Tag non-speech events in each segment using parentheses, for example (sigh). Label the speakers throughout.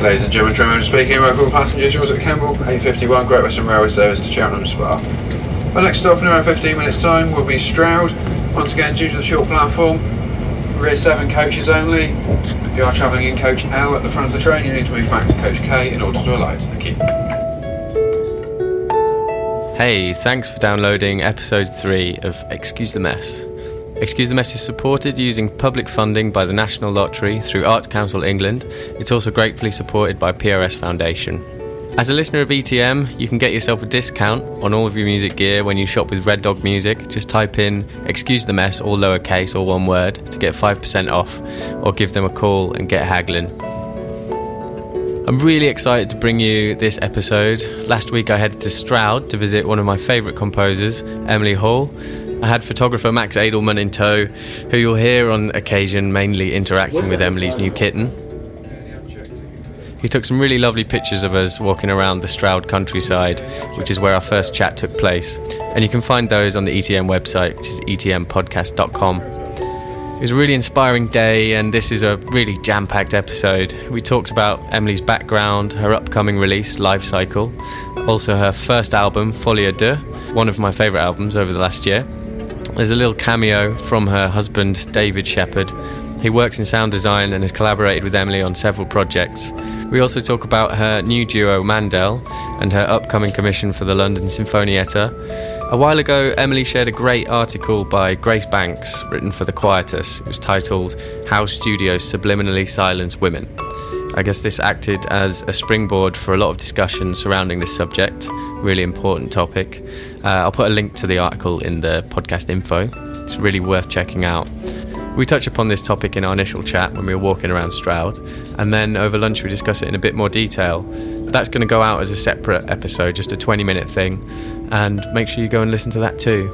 Speaker 1: Ladies and gentlemen, Tremor speaking. Welcome passengers yours at Kemble, A51 Great Western Railway service to Cheltenham Spa. Our next stop in around 15 minutes time will be Stroud. Once again, due to the short platform, rear 7 coaches only. If you are travelling in coach L at the front of the train, you need to move back to coach K in order to alight. Thank you.
Speaker 2: Hey, thanks for downloading episode 3 of Excuse the Mess. Excuse the Mess is supported using public funding by the National Lottery through Arts Council England. It's also gratefully supported by PRS Foundation. As a listener of ETM, you can get yourself a discount on all of your music gear when you shop with Red Dog Music. Just type in Excuse the Mess, all lowercase or one word, to get 5% off, or give them a call and get haggling. I'm really excited to bring you this episode. Last week I headed to Stroud to visit one of my favourite composers, Emily Hall. I had photographer Max Edelman in tow, who you'll hear on occasion mainly interacting with Emily's new kitten. He took some really lovely pictures of us walking around the Stroud countryside, which is where our first chat took place. And you can find those on the ETM website, which is etmpodcast.com. It was a really inspiring day, and this is a really jam packed episode. We talked about Emily's background, her upcoming release, Life Cycle, also her first album, Folie à Deux, one of my favourite albums over the last year. There's a little cameo from her husband, David Sheppard. He works in sound design and has collaborated with Emily on several projects. We also talk about her new duo, Mandel, and her upcoming commission for the London Sinfonietta. A while ago, Emily shared a great article by Grace Banks, written for The Quietus. It was titled How Studios Subliminally Silence Women. I guess this acted as a springboard for a lot of discussion surrounding this subject, really important topic. Uh, I'll put a link to the article in the podcast info. It's really worth checking out. We touch upon this topic in our initial chat when we were walking around Stroud, and then over lunch we discuss it in a bit more detail. But that's going to go out as a separate episode, just a 20 minute thing, and make sure you go and listen to that too.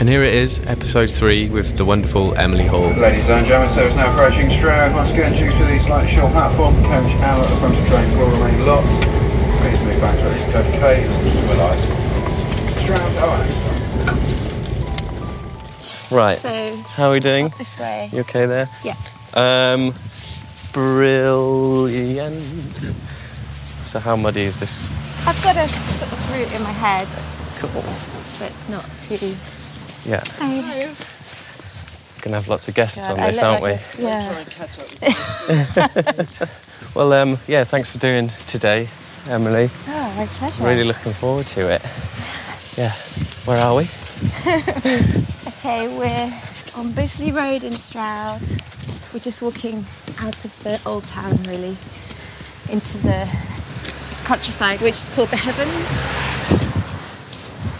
Speaker 2: And here it is, episode 3 with the wonderful Emily Hall.
Speaker 1: Ladies and gentlemen, service now approaching Stroud. Once again, due to the slightly short platform, coach L at the front of train will remain locked. Please move back to at least coach K in order to alight. Stroud,
Speaker 2: Right,
Speaker 3: So
Speaker 2: how are we doing?
Speaker 3: this way.
Speaker 2: You okay there?
Speaker 3: Yeah.
Speaker 2: Um, brilliant. So, how muddy is this?
Speaker 3: I've got a sort of route in my head,
Speaker 2: Cool.
Speaker 3: but it's not too.
Speaker 2: Yeah,
Speaker 3: I,
Speaker 2: gonna have lots of guests
Speaker 3: God,
Speaker 2: on this, aren't
Speaker 3: like
Speaker 2: we?
Speaker 3: a- yeah. (laughs)
Speaker 2: Well, um, yeah, thanks for doing today, Emily.
Speaker 3: Oh, my pleasure.
Speaker 2: Really looking forward to it. Yeah, where are we? (laughs)
Speaker 3: Okay, we're on Bisley Road in Stroud. We're just walking out of the old town, really, into the countryside, which is called the Heavens.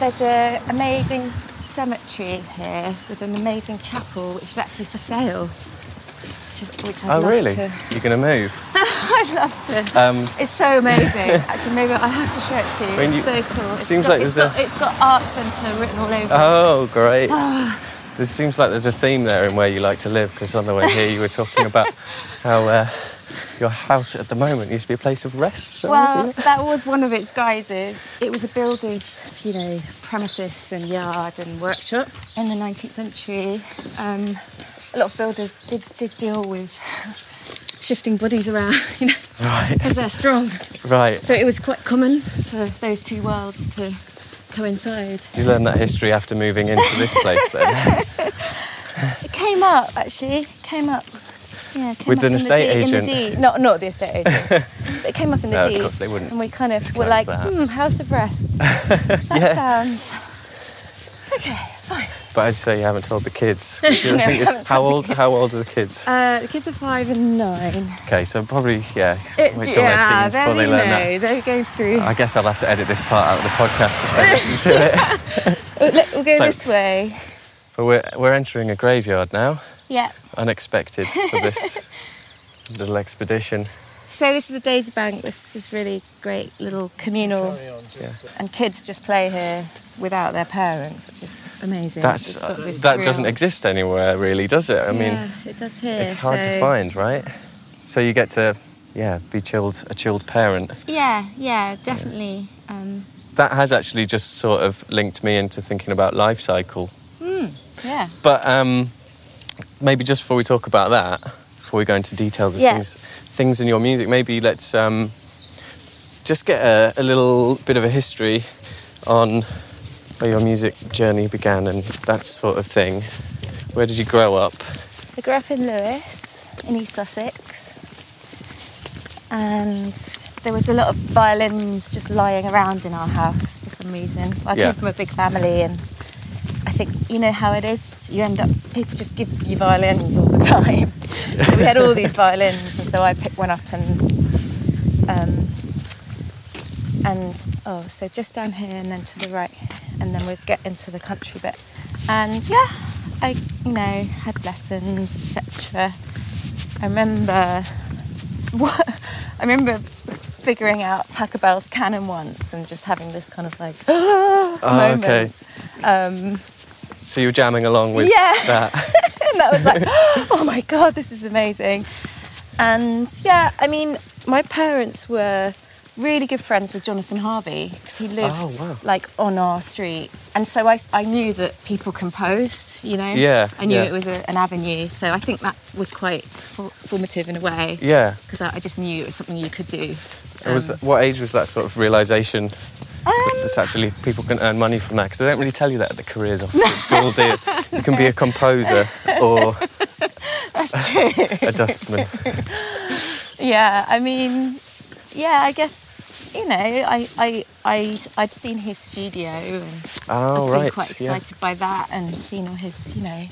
Speaker 3: There's an amazing cemetery here with an amazing chapel, which is actually for sale. Which, is, which I'd
Speaker 2: oh,
Speaker 3: love
Speaker 2: really?
Speaker 3: to.
Speaker 2: You're gonna move? (laughs)
Speaker 3: I'd love to.
Speaker 2: Um,
Speaker 3: It's so amazing. Actually, maybe I have to show it to you.
Speaker 2: When you-
Speaker 3: it's so cool. It's
Speaker 2: seems
Speaker 3: got,
Speaker 2: like
Speaker 3: it's
Speaker 2: there's
Speaker 3: got, it's got art centre written all over.
Speaker 2: Oh, great.
Speaker 3: Ah.
Speaker 2: There seems like there's a theme there in where you like to live, because on the way here you were talking about how uh, your house at the moment used to be a place of rest.
Speaker 3: Well, that was one of its guises. It was a builder's, you know, premises and yard and workshop in the 19th century. Um, a lot of builders did, did deal with (laughs) shifting bodies around, (laughs) you know,
Speaker 2: Right,
Speaker 3: because they're strong.
Speaker 2: right.
Speaker 3: So it was quite common for those two worlds to coincide.
Speaker 2: Did you learn that history after moving into this place then? (laughs)
Speaker 3: It came up actually. It Came up. Yeah, came
Speaker 2: With
Speaker 3: up
Speaker 2: an
Speaker 3: in
Speaker 2: estate
Speaker 3: the D,
Speaker 2: agent?
Speaker 3: In the D. Not, not the estate agent. but it came up in the
Speaker 2: No, of
Speaker 3: deeds.
Speaker 2: course they wouldn't
Speaker 3: And we kind of were like,
Speaker 2: that.
Speaker 3: hmm, House of Rest. that sounds. Okay, it's fine.
Speaker 2: But as you say, you haven't told the kids. (laughs)
Speaker 3: No,
Speaker 2: think
Speaker 3: we
Speaker 2: is- how old?
Speaker 3: the
Speaker 2: How old are the kids?
Speaker 3: Uh, the kids are five and nine.
Speaker 2: okay, so probably yeah.
Speaker 3: It-
Speaker 2: wait till
Speaker 3: yeah,
Speaker 2: they're teens before they
Speaker 3: you
Speaker 2: learn
Speaker 3: know,
Speaker 2: that.
Speaker 3: they go through.
Speaker 2: I guess I'll have to edit this part out of the podcast if they listen to it.
Speaker 3: We'll, go
Speaker 2: So-
Speaker 3: this way.
Speaker 2: But we're we're entering a graveyard now.
Speaker 3: Yeah.
Speaker 2: Unexpected for this (laughs) little expedition.
Speaker 3: So this is the Daisy Bank. This is really great little communal, and kids just play here without their parents, which is amazing.
Speaker 2: That's
Speaker 3: this
Speaker 2: that
Speaker 3: real-
Speaker 2: doesn't exist anywhere, really, does it? I mean,
Speaker 3: yeah, it does here.
Speaker 2: it's hard
Speaker 3: so-
Speaker 2: to find, right? So you get to yeah be chilled a chilled parent.
Speaker 3: Yeah, yeah, definitely. Um,
Speaker 2: That has actually just sort of linked me into thinking about life cycle.
Speaker 3: yeah.
Speaker 2: But um, maybe just before we talk about that, before we go into details of
Speaker 3: Yeah.
Speaker 2: things, things in your music, maybe let's um, just get a, a little bit of a history on where your music journey began and that sort of thing. Where did you grow up?
Speaker 3: I grew up in Lewes, in East Sussex, and there was a lot of violins just lying around in our house for some reason. I
Speaker 2: Yeah.
Speaker 3: came from a big family, and I think you know how it is. You end up people just give you violins all the (laughs) time. so we had all these violins, and so I picked one up and um, and oh, so just down here and then to the right, and then we'd get into the country bit. And yeah, I you know had lessons, etc. I remember (laughs) what I remember figuring out Pachelbel's canon once and just having this kind of like
Speaker 2: Oh, (gasps)
Speaker 3: moment.
Speaker 2: okay.
Speaker 3: Um,
Speaker 2: So you were jamming along with
Speaker 3: Yeah.
Speaker 2: that. (laughs)
Speaker 3: and that was like, (gasps) oh my god, this is amazing. And yeah, I mean, my parents were really good friends with Jonathan Harvey because he lived
Speaker 2: Oh, wow.
Speaker 3: like on our street, and so I, I knew that people composed. You know,
Speaker 2: Yeah,
Speaker 3: I knew
Speaker 2: yeah.
Speaker 3: it was a, an avenue. So I think that was quite for, formative in a way.
Speaker 2: Yeah.
Speaker 3: because I, I just knew it was something you could do.
Speaker 2: It was
Speaker 3: Um,
Speaker 2: what age was that sort of realization
Speaker 3: um,
Speaker 2: that actually people can earn money from that? Because they don't really tell you that at the careers office at school, do you? You can be a composer (laughs) or
Speaker 3: that's true.
Speaker 2: a dustman. (laughs)
Speaker 3: Yeah, I mean, yeah, I guess you know, I I I I'd seen his studio and
Speaker 2: Oh,
Speaker 3: I'd been
Speaker 2: right.
Speaker 3: quite
Speaker 2: yeah.
Speaker 3: excited by that and seen all his you know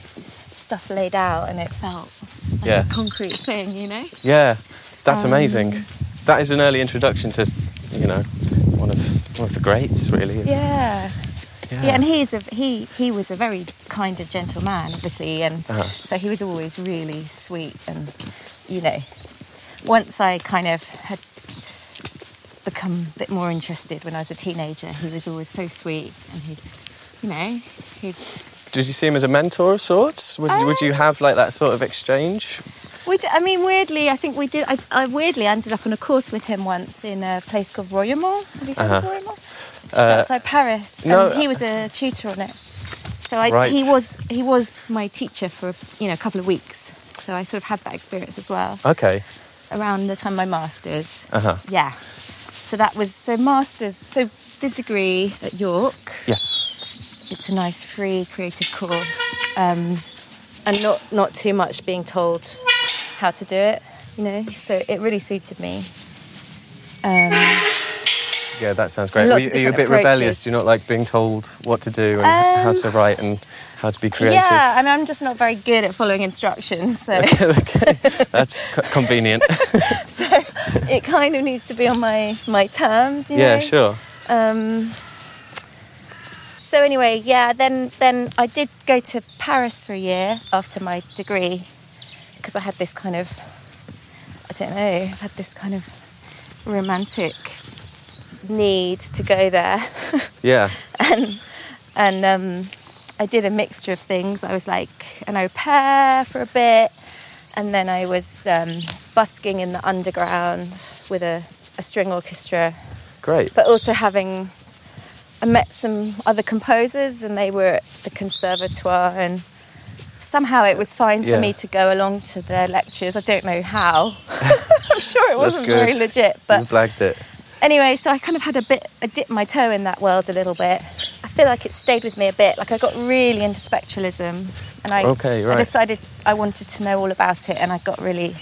Speaker 3: stuff laid out and it felt like
Speaker 2: Yeah.
Speaker 3: a concrete thing, you know.
Speaker 2: Yeah, that's
Speaker 3: Um,
Speaker 2: amazing. That is an early introduction to, you know, one of one of the greats, really.
Speaker 3: Yeah.
Speaker 2: Yeah.
Speaker 3: Yeah, and he's a he he was a very kind and gentle man, obviously, and
Speaker 2: Uh-huh.
Speaker 3: so he was always really sweet and you know. Once I kind of had become a bit more interested when I was a teenager, he was always so sweet and he'd, you know, he'd.
Speaker 2: Did you see him as a mentor of sorts? Was would you have like that sort of exchange?
Speaker 3: We d I mean, weirdly, I think we did. I, I weirdly ended up on a course with him once in a place called Royaumont. Have you heard of
Speaker 2: Uh-huh.
Speaker 3: Royaumont? Just
Speaker 2: Uh,
Speaker 3: outside Paris.
Speaker 2: no.
Speaker 3: And he was a tutor on it. So I,
Speaker 2: Right.
Speaker 3: he was he was my teacher for you know a couple of weeks. So I sort of had that experience as well
Speaker 2: Okay.
Speaker 3: around the time my masters.
Speaker 2: Uh huh.
Speaker 3: Yeah. So that was so masters. So did degree at York.
Speaker 2: Yes.
Speaker 3: It's a nice free creative course, um, and not not too much being told how to do it. You know, so it really suited me. Um,
Speaker 2: Yeah, that sounds great. Were you, are you a bit rebellious?
Speaker 3: approaches.
Speaker 2: Do you not like being told what to do and how to write and how to be creative?
Speaker 3: yeah, and I'm just not very good at following instructions, so okay. (laughs)
Speaker 2: That's co- convenient. (laughs)
Speaker 3: so it kind of needs to be on my my terms. You know?
Speaker 2: yeah, sure.
Speaker 3: Um, so anyway, yeah, then then I did go to Paris for a year after my degree because I had this kind of I don't know, I had this kind of romantic need to go there. (laughs)
Speaker 2: Yeah.
Speaker 3: and and um, I did a mixture of things. I was like an au pair for a bit, and then I was um, busking in the underground with a, a string orchestra
Speaker 2: Great.
Speaker 3: but also having I met some other composers and they were at the conservatoire and somehow it was fine for
Speaker 2: Yeah.
Speaker 3: me to go along to their lectures. I don't know how. (laughs) I'm sure it wasn't very legit,
Speaker 2: you
Speaker 3: but
Speaker 2: blagged it.
Speaker 3: anyway, so I kind of had a bit I dipped my toe in that world a little bit. I feel like it stayed with me a bit. Like I got really into spectralism and I,
Speaker 2: Okay,
Speaker 3: I decided I wanted to know all about it, and I got really,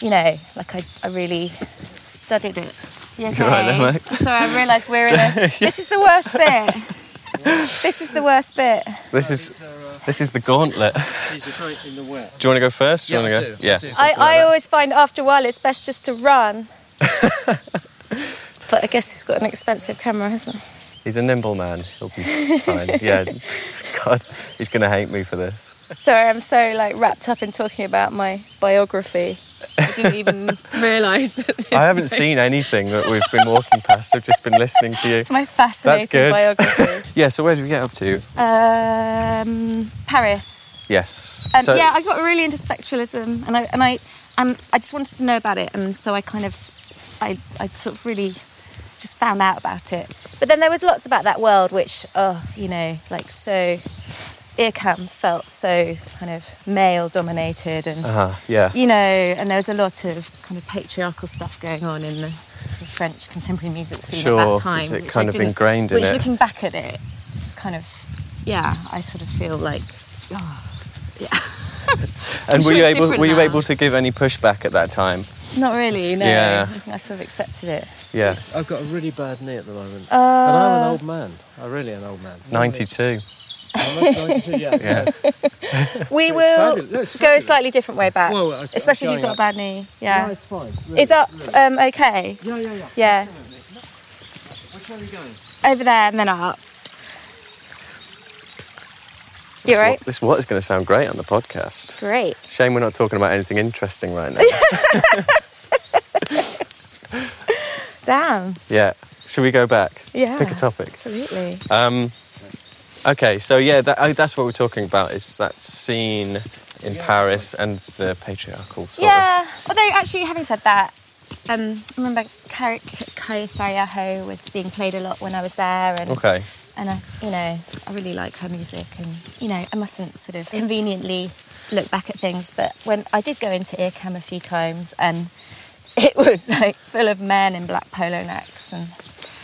Speaker 3: you know, like I, I really studied it. (laughs) You okay?
Speaker 2: right then, mate?
Speaker 3: So I realised we're in a. (laughs) This is the worst bit. this is the worst bit.
Speaker 2: This is this is the gauntlet.
Speaker 4: These are great in the wet.
Speaker 2: Do you want to go first? Do you
Speaker 4: Yeah,
Speaker 2: want
Speaker 4: I
Speaker 2: to go?
Speaker 4: do, I
Speaker 2: Yeah.
Speaker 4: do.
Speaker 3: I, I always find after a while it's best just to run. (laughs) but I guess he's got an expensive camera, hasn't he?
Speaker 2: He's a nimble man. He'll be fine. yeah. (laughs) God, he's going to hate me for this.
Speaker 3: Sorry, I'm so like wrapped up in talking about my biography. I didn't even (laughs) realise that.
Speaker 2: I haven't seen anything that we've been walking past. I've just been listening to you.
Speaker 3: It's my fascinating
Speaker 2: good.
Speaker 3: biography. (laughs)
Speaker 2: Yeah. So where did we get up to?
Speaker 3: um, Paris.
Speaker 2: Yes.
Speaker 3: Um,
Speaker 2: so,
Speaker 3: yeah, I got really into spectralism, and I and I and I just wanted to know about it, and so I kind of, I I sort of really just found out about it. But then there was lots about that world, which, oh, you know, like so, IRCAM felt so kind of male dominated, and
Speaker 2: Uh-huh, yeah.
Speaker 3: you know, and there was a lot of kind of patriarchal stuff going on in the sort of French contemporary music scene at that time.
Speaker 2: Is it
Speaker 3: which
Speaker 2: kind of ingrained in it,
Speaker 3: Which,
Speaker 2: it?
Speaker 3: looking back at it, kind of, yeah, I sort of feel like, oh, yeah. (laughs)
Speaker 2: And
Speaker 3: sure
Speaker 2: were you able? Were you able to give any pushback at that time?
Speaker 3: Not really, no.
Speaker 2: Yeah.
Speaker 3: I sort of accepted it.
Speaker 2: Yeah.
Speaker 4: I've got a really bad knee at the moment.
Speaker 3: Uh,
Speaker 4: and I'm an old man. I'm really an old man.
Speaker 2: Ninety-two.
Speaker 4: How much? 92? Yeah. (laughs)
Speaker 2: Yeah. (laughs)
Speaker 3: We
Speaker 4: It's
Speaker 3: will.
Speaker 4: No,
Speaker 3: go a slightly different way back,
Speaker 4: Well, okay,
Speaker 3: especially if you've got a bad knee. Yeah.
Speaker 4: No, it's fine. Really,
Speaker 3: Is up
Speaker 4: really.
Speaker 3: um, okay?
Speaker 4: Yeah, yeah, yeah.
Speaker 3: Yeah.
Speaker 4: Which way are we going?
Speaker 3: Over there and then up. You
Speaker 2: This
Speaker 3: right?
Speaker 2: wa- This what is going to sound great on the podcast.
Speaker 3: Great.
Speaker 2: Shame we're not talking about anything interesting right now. (laughs)
Speaker 3: Damn.
Speaker 2: yeah. Should we go back?
Speaker 3: Yeah.
Speaker 2: Pick a topic.
Speaker 3: Absolutely.
Speaker 2: Um, okay, so yeah, that, oh, that's what we're talking about. Is that scene in Paris and the patriarchal sort of?
Speaker 3: Yeah. Although, actually, having said that, um, I remember Kaija Saariaho was being played a lot when I was there, and.
Speaker 2: Okay.
Speaker 3: And I, you know, I really like her music, and you know, I mustn't sort of conveniently look back at things, but when I did go into IRCAM a few times, and (laughs) it was like full of men in black polo necks, and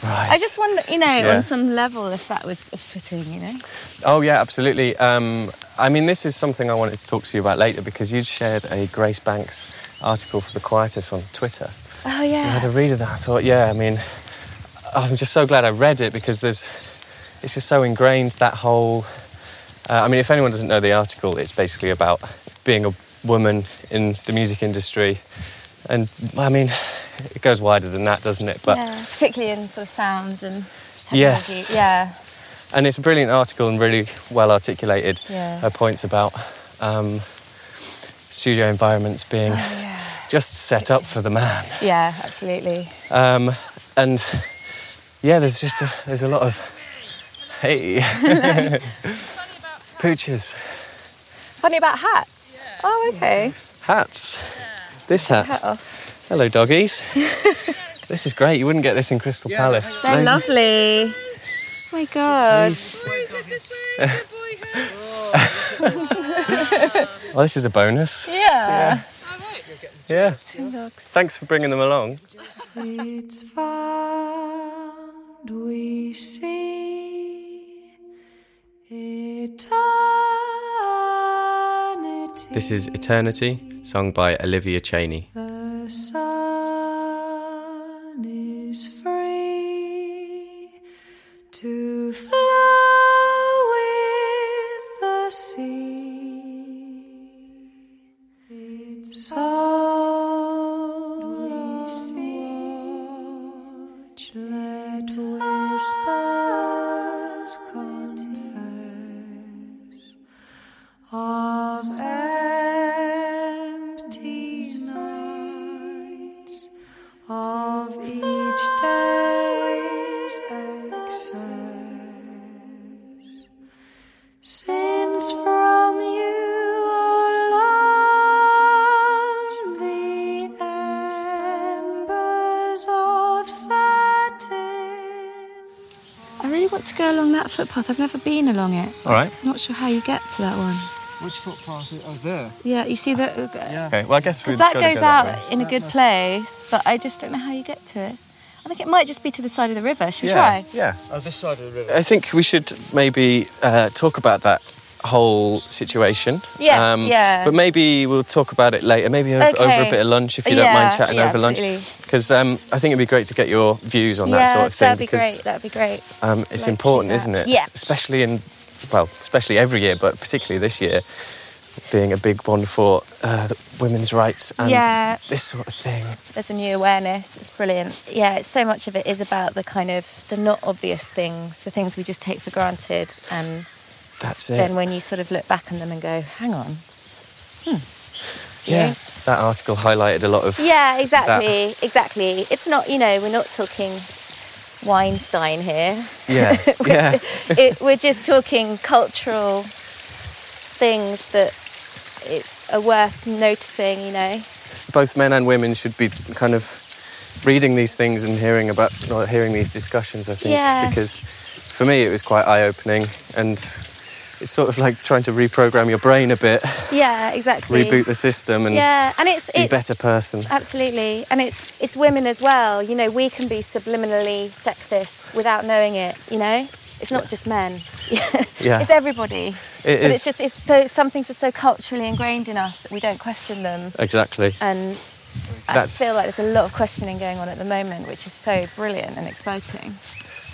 Speaker 2: Right.
Speaker 3: I just wonder, you know,
Speaker 2: Yeah.
Speaker 3: on some level, if that was off-putting, you know.
Speaker 2: Oh yeah, absolutely. Um, I mean, this is something I wanted to talk to you about later because you'd shared a Grace Banks article for the Quietus on Twitter.
Speaker 3: Oh yeah.
Speaker 2: I had a read of that. I thought, yeah, I mean, I'm just so glad I read it because there's, it's just so ingrained that whole. Uh, I mean, if anyone doesn't know the article, it's basically about being a woman in the music industry, and I mean, it goes wider than that, doesn't it? But
Speaker 3: yeah, particularly in sort of sound and technology.
Speaker 2: Yes.
Speaker 3: Yeah.
Speaker 2: and it's a brilliant article and really well articulated.
Speaker 3: Yeah.
Speaker 2: Her points about um, studio environments being
Speaker 3: Oh, yeah.
Speaker 2: just set up for the man.
Speaker 3: Yeah, absolutely.
Speaker 2: Um, and yeah, there's just a, there's a lot of hey (laughs) pooches
Speaker 3: Funny about hats. Oh, okay.
Speaker 2: hats. This hat.
Speaker 3: Hat off.
Speaker 2: Hello, doggies. (laughs) this is great. You wouldn't get this in Crystal Palace.
Speaker 3: They're
Speaker 2: Those-
Speaker 3: lovely. Oh my god.
Speaker 2: these- (laughs) well, this is a bonus.
Speaker 3: Yeah.
Speaker 2: Yeah.
Speaker 3: Dogs.
Speaker 2: Thanks for bringing them along.
Speaker 5: It's found we see eternity.
Speaker 2: This is Eternity, sung by Olivia Chaney.
Speaker 5: The sun is free to flow with the sea. It's all
Speaker 3: to go along that footpath. I've never been along it.
Speaker 2: All right.
Speaker 3: I'm not sure how you get to that one.
Speaker 4: Which footpath is oh, there?
Speaker 3: Yeah, you see that? Yeah.
Speaker 2: Okay, well, I guess
Speaker 3: Because that goes
Speaker 2: go
Speaker 3: out
Speaker 2: way.
Speaker 3: in a good place, but I just don't know how you get to it. I think it might just be to the side of the river. Should we
Speaker 2: Yeah,
Speaker 3: try?
Speaker 2: yeah.
Speaker 4: Oh, this side of the river.
Speaker 2: I think we should maybe uh, talk about that whole situation. Um,
Speaker 3: Yeah, yeah.
Speaker 2: But maybe we'll talk about it later. Maybe over, over a bit of lunch if you don't mind chatting
Speaker 3: yeah,
Speaker 2: over lunch. Because um, I think it'd be great to get your views on that sort of thing.
Speaker 3: that'd be
Speaker 2: because
Speaker 3: great. That'd be great.
Speaker 2: um, it's
Speaker 3: do
Speaker 2: important, isn't it?
Speaker 3: Yeah.
Speaker 2: Especially in, well, especially every year, but particularly this year, being a big one for uh, women's rights and
Speaker 3: Yeah.
Speaker 2: this sort of thing.
Speaker 3: There's a new awareness. It's brilliant. Yeah, it's so much of it is about the kind of the not obvious things, the things we just take for granted, and
Speaker 2: That's it.
Speaker 3: then when you sort of look back on them and go, "Hang on."
Speaker 2: Yeah. That article highlighted a lot of.
Speaker 3: Yeah, exactly, exactly. It's not, you know, we're not talking Weinstein here.
Speaker 2: Yeah. (laughs) yeah.
Speaker 3: it, we're just talking cultural things that it, are worth noticing, you know.
Speaker 2: both men and women should be kind of reading these things and hearing about or hearing these discussions. I think
Speaker 3: Yeah.
Speaker 2: because for me it was quite eye opening and it's sort of like trying to reprogram your brain a bit,
Speaker 3: Yeah, exactly.
Speaker 2: reboot the system, and
Speaker 3: Yeah, and it's
Speaker 2: be a better person.
Speaker 3: absolutely, and it's it's women as well. You know, we can be subliminally sexist without knowing it. You know, it's not just men. (laughs)
Speaker 2: Yeah.
Speaker 3: it's everybody.
Speaker 2: It
Speaker 3: but
Speaker 2: is.
Speaker 3: it's just it's so some things are so culturally ingrained in us that we don't question them,
Speaker 2: Exactly.
Speaker 3: and
Speaker 2: That's-
Speaker 3: I feel like there's a lot of questioning going on at the moment, which is so brilliant and exciting.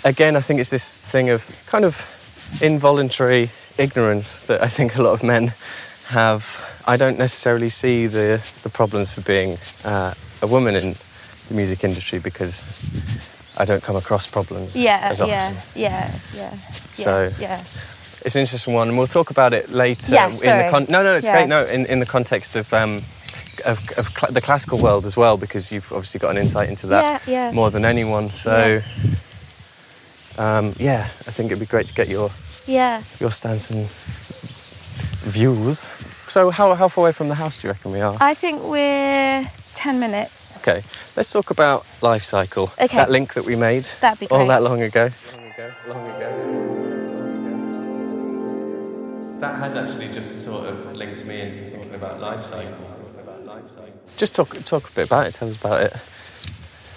Speaker 2: Again, I think it's this thing of kind of involuntary ignorance that I think a lot of men have. I don't necessarily see the, the problems for being uh, a woman in the music industry because I don't come across problems
Speaker 3: Yeah,
Speaker 2: as often.
Speaker 3: yeah, yeah, yeah.
Speaker 2: So-
Speaker 3: yeah, yeah.
Speaker 2: It's an interesting one, and we'll talk about it later.
Speaker 3: Yeah,
Speaker 2: in the
Speaker 3: sorry.
Speaker 2: con- no, no, it's
Speaker 3: Yeah.
Speaker 2: great. No, in, in the context of um, of, of cl- the classical world as well, because you've obviously got an insight into that
Speaker 3: Yeah, yeah.
Speaker 2: more than anyone. So, um, yeah, I think it'd be great to get your
Speaker 3: yeah.
Speaker 2: your stance and views. So, how how far away from the house do you reckon we are?
Speaker 3: I think we're ten minutes.
Speaker 2: Okay, let's talk about life cycle.
Speaker 3: Okay.
Speaker 2: That link that we made
Speaker 3: That'd be
Speaker 2: all that long ago. Long ago. Long ago. That has actually just sort of linked me into thinking about life cycle. Just talk talk a bit about it. Tell us about it.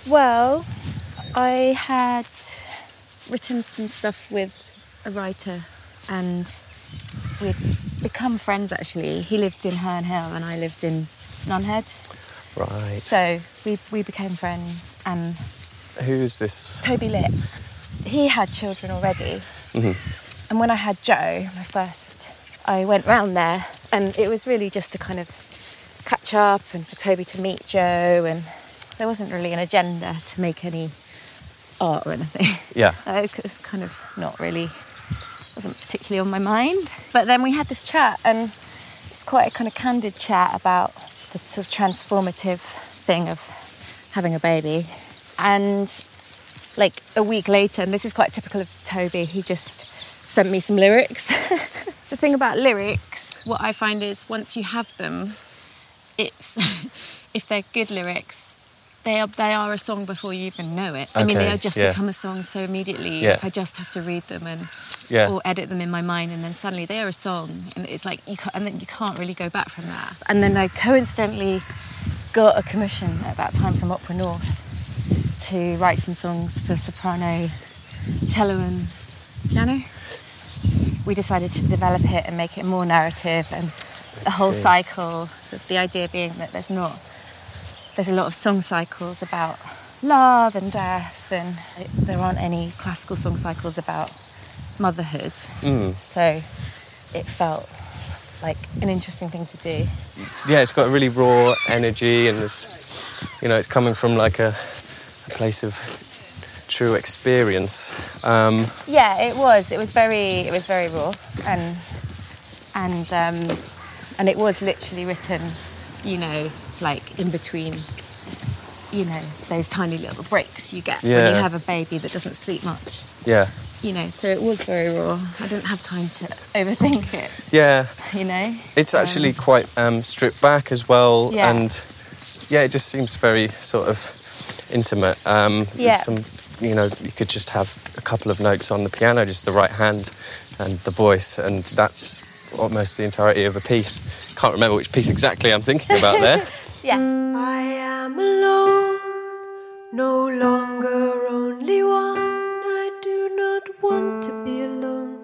Speaker 3: Well, I had written some stuff with a writer, and we'd become friends. Actually, he lived in Herne Hill, and I lived in Nunhead.
Speaker 2: Right.
Speaker 3: So we we became friends, and
Speaker 2: Who is this?
Speaker 3: Toby Litt. He had children already.
Speaker 2: Mhm.
Speaker 3: And when I had Joe, my first, I went round there and it was really just to kind of catch up and for Toby to meet Joe. And there wasn't really an agenda to make any art or anything.
Speaker 2: Yeah. (laughs)
Speaker 3: It was kind of not really, wasn't particularly on my mind. But then we had this chat and it's quite a kind of candid chat about the sort of transformative thing of having a baby. And like a week later, and this is quite typical of Toby, he just sent me some lyrics. (laughs) the thing about lyrics, what I find is once you have them, it's (laughs) if they're good lyrics, they are they are a song before you even know it. I mean, they
Speaker 2: Okay,
Speaker 3: are just
Speaker 2: yeah.
Speaker 3: become a song so immediately.
Speaker 2: Yeah.
Speaker 3: Like I just have to read them and
Speaker 2: Yeah.
Speaker 3: or edit them in my mind, and then suddenly they are a song, and it's like you can't, and then you can't really go back from that. And then I coincidentally got a commission at that time from Opera North to write some songs for soprano, cello, and piano. We decided to develop it and make it more narrative and the whole cycle. The, the idea being that there's not there's a lot of song cycles about love and death, and there aren't any classical song cycles about motherhood.
Speaker 2: Mm.
Speaker 3: So it felt like an interesting thing to do.
Speaker 2: yeah, it's got a really raw energy, and it's, you know, it's coming from like a, a place of true experience. Um,
Speaker 3: Yeah, it was. It was very. It was very raw, and and um, and it was literally written, you know, like in between, you know, those tiny little breaks you get when you have a baby that doesn't sleep much.
Speaker 2: yeah,
Speaker 3: You know, so it was very raw. I didn't have time to overthink it.
Speaker 2: yeah.
Speaker 3: You know.
Speaker 2: It's actually quite um, stripped back as well,
Speaker 3: Yeah.
Speaker 2: and yeah, it just seems very sort of intimate. Um, there's
Speaker 3: Yeah.
Speaker 2: Some, you know, you could just have a couple of notes on the piano, just the right hand and the voice, and that's almost the entirety of a piece. Can't remember which piece exactly I'm thinking about there. (laughs)
Speaker 3: Yeah.
Speaker 5: I am alone, no longer only one. I do not want to be alone.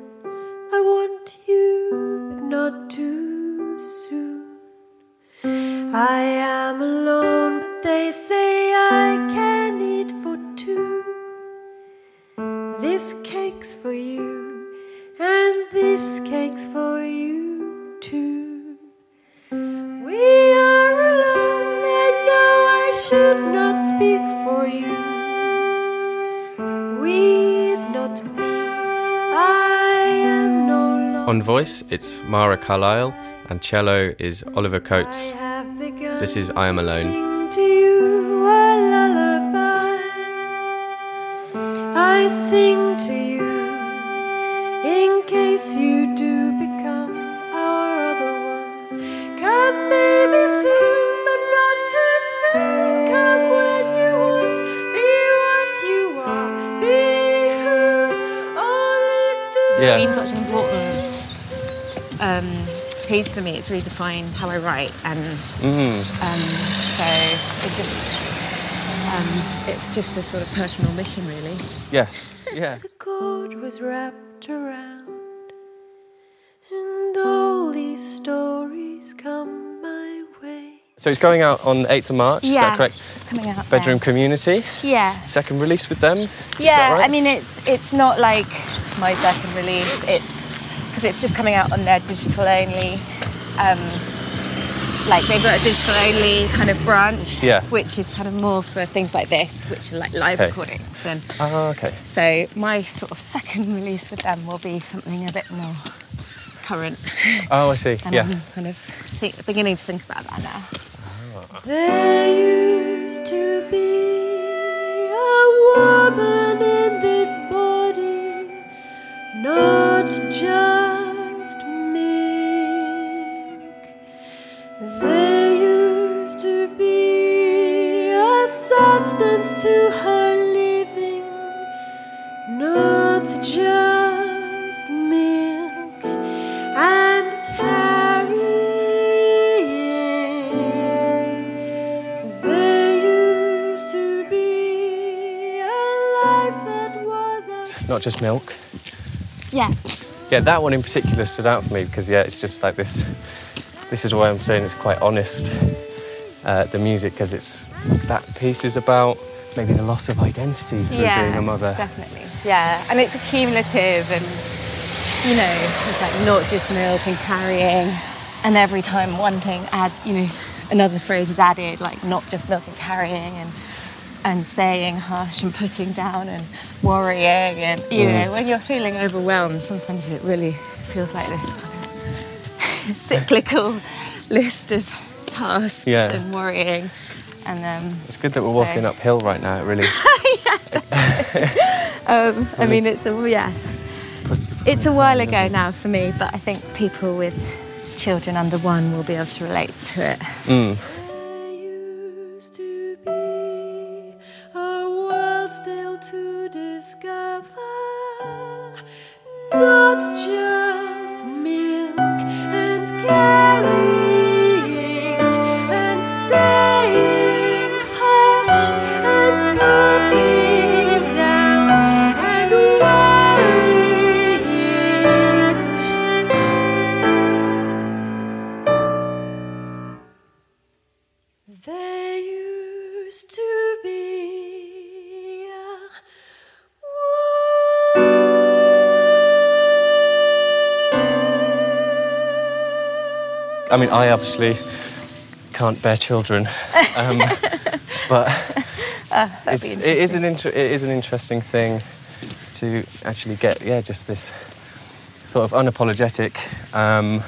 Speaker 5: I want you, but not too soon. I am alone, but they say I can eat for two. This cake's for you, and this cake's for you too. We are alone, should not speak for you. We is not me, I am no longer.
Speaker 2: On voice, it's Mara Carlyle, and cello is Oliver Coates. This is I Am Alone.
Speaker 5: To you a lullaby. I sing to you in case you do become our other one. Come soon, this.
Speaker 2: Yeah.
Speaker 3: It's been such an important um, piece for me. It's really defined how I write, and
Speaker 2: Mm.
Speaker 3: um, so it just um, it's just a sort of personal mission, really.
Speaker 2: Yes. Yeah. (laughs)
Speaker 5: The cord was wrapped around,
Speaker 2: So it's going out on 8th of March, is that correct?
Speaker 3: it's coming out.
Speaker 2: Bedroom
Speaker 3: there.
Speaker 2: Community,
Speaker 3: Yeah.
Speaker 2: second release with them.
Speaker 3: Yeah,
Speaker 2: right?
Speaker 3: I mean it's it's not like my second release. It's because it's just coming out on their digital only. Um, like they've got a digital only kind of branch,
Speaker 2: Yeah.
Speaker 3: which is kind of more for things like this, which are like live
Speaker 2: Okay.
Speaker 3: recordings. And
Speaker 2: Ah, okay.
Speaker 3: so my sort of second release with them will be something a bit more current.
Speaker 2: Oh, I see. (laughs)
Speaker 3: And
Speaker 2: Yeah.
Speaker 3: I'm kind of think, beginning to think about that now.
Speaker 5: There used to be a woman in this body, not just milk. There used to be a substance to her living, not just
Speaker 2: Not just milk.
Speaker 3: Yeah.
Speaker 2: Yeah, that one in particular stood out for me because yeah, it's just like this. This is why I'm saying it's quite honest. Uh, the music because it's that piece is about maybe the loss of identity through being a mother.
Speaker 3: Definitely. Yeah, and it's accumulative and you know, it's like not just milk and carrying. And every time one thing add, you know, another phrase is added, like not just milk and carrying and and saying hush and putting down and worrying and you
Speaker 2: Mm.
Speaker 3: know, when you're feeling overwhelmed, sometimes it really feels like this kind of (laughs) cyclical list of tasks
Speaker 2: Yeah.
Speaker 3: and worrying. And um,
Speaker 2: It's good that we're
Speaker 3: So-
Speaker 2: walking uphill right now. It really (laughs) (laughs)
Speaker 3: um, I mean, it's a yeah. It's a while ago now for me, but I think people with children under one will be able to relate to it.
Speaker 2: Mm.
Speaker 5: To discover, not just milk and carrying
Speaker 2: I mean, I obviously can't bear children, um, (laughs) but it's, it is an inter- it is an interesting thing to actually get. Yeah, just this sort of unapologetic. Um,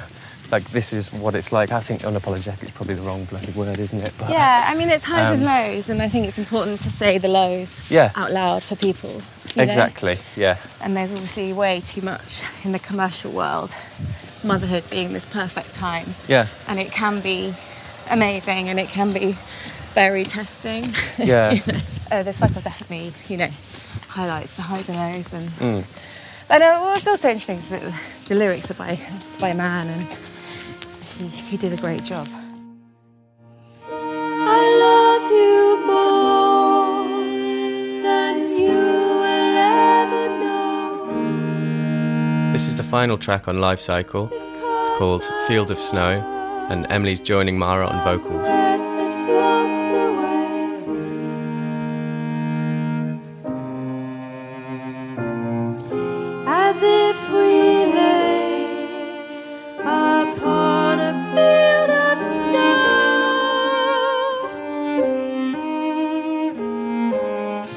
Speaker 2: like this is what it's like. I think unapologetic is probably the wrong bloody word, isn't it? But
Speaker 3: Yeah, I mean, it's highs and
Speaker 2: Um,
Speaker 3: lows, and I think it's important to say the lows
Speaker 2: Yeah.
Speaker 3: out loud for people. you know?
Speaker 2: exactly. Yeah.
Speaker 3: And there's obviously way too much in the commercial world, motherhood being this perfect time.
Speaker 2: Yeah.
Speaker 3: And it can be amazing and it can be very testing.
Speaker 2: Yeah.
Speaker 3: You (laughs) know? uh, the cycle definitely, you know, highlights the highs and lows. And
Speaker 2: Mm.
Speaker 3: but uh, what's also interesting is that the lyrics are by by a man, and he, he did a great job.
Speaker 2: This is the final track on Life Cycle. It's called Field of Snow. and Emily's joining Mara on vocals.
Speaker 5: breath that floats away. As if we lay upon a field of snow.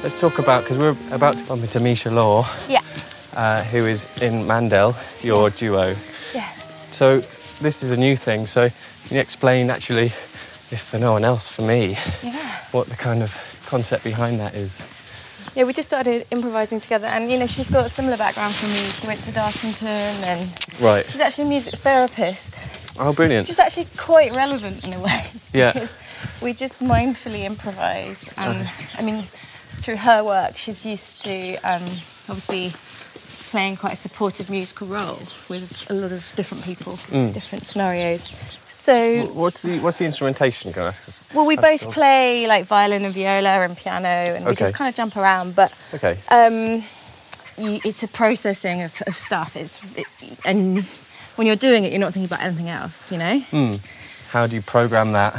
Speaker 2: Let's talk about, because we're about to bump into Misha Law,
Speaker 3: Yeah.
Speaker 2: Uh, who is in Mandel, your duo.
Speaker 3: Yeah.
Speaker 2: So this is a new thing. So can you explain, actually, if for no one else, for me,
Speaker 3: Yeah.
Speaker 2: what the kind of concept behind that is?
Speaker 3: Yeah, we just started improvising together, and you know, she's got a similar background from me. She went to Dartington, and
Speaker 2: Right.
Speaker 3: she's actually a music therapist.
Speaker 2: Oh, brilliant.
Speaker 3: Which is actually quite relevant in a way.
Speaker 2: Yeah. (laughs)
Speaker 3: because we just mindfully improvise, and I mean, through her work, she's used to um, obviously playing quite a supportive musical role with a lot of different people,
Speaker 2: Mm.
Speaker 3: different scenarios. So
Speaker 2: What's the what's the instrumentation? Can I ask?
Speaker 3: well, we both
Speaker 2: sort of-
Speaker 3: play like violin and viola and piano, and we just kind of jump around. But
Speaker 2: Okay.
Speaker 3: um, you, it's a processing of, of stuff. It's it, and when you're doing it, you're not thinking about anything else. You know.
Speaker 2: Hmm. How do you program that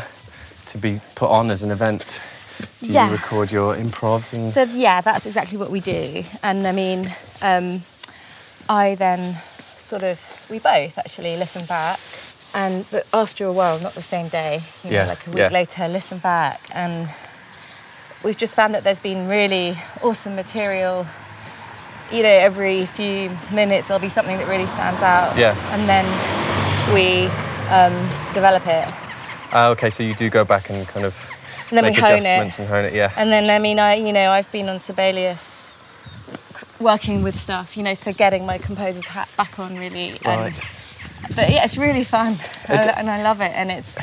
Speaker 2: to be put on as an event? Do
Speaker 3: Yeah.
Speaker 2: you record your improvs and
Speaker 3: So yeah, that's exactly what we do. And I mean, um, I then sort of we both actually listen back, and but after a while, not the same day, you know,
Speaker 2: Yeah,
Speaker 3: like a week
Speaker 2: yeah.
Speaker 3: later, listen back, and we've just found that there's been really awesome material. You know, every few minutes there'll be something that really stands out.
Speaker 2: Yeah.
Speaker 3: And then we um, develop it.
Speaker 2: Ah, okay, so you do go back and kind of
Speaker 3: And then
Speaker 2: make
Speaker 3: we hone it.
Speaker 2: adjustments and hone it. Yeah.
Speaker 3: And then, I mean, I, you know, I've been on Sibelius working with stuff, you know, so getting my composer's hat back on really. And,
Speaker 2: Right.
Speaker 3: But yeah, it's really fun
Speaker 2: It-
Speaker 3: I- and I love it. And it's,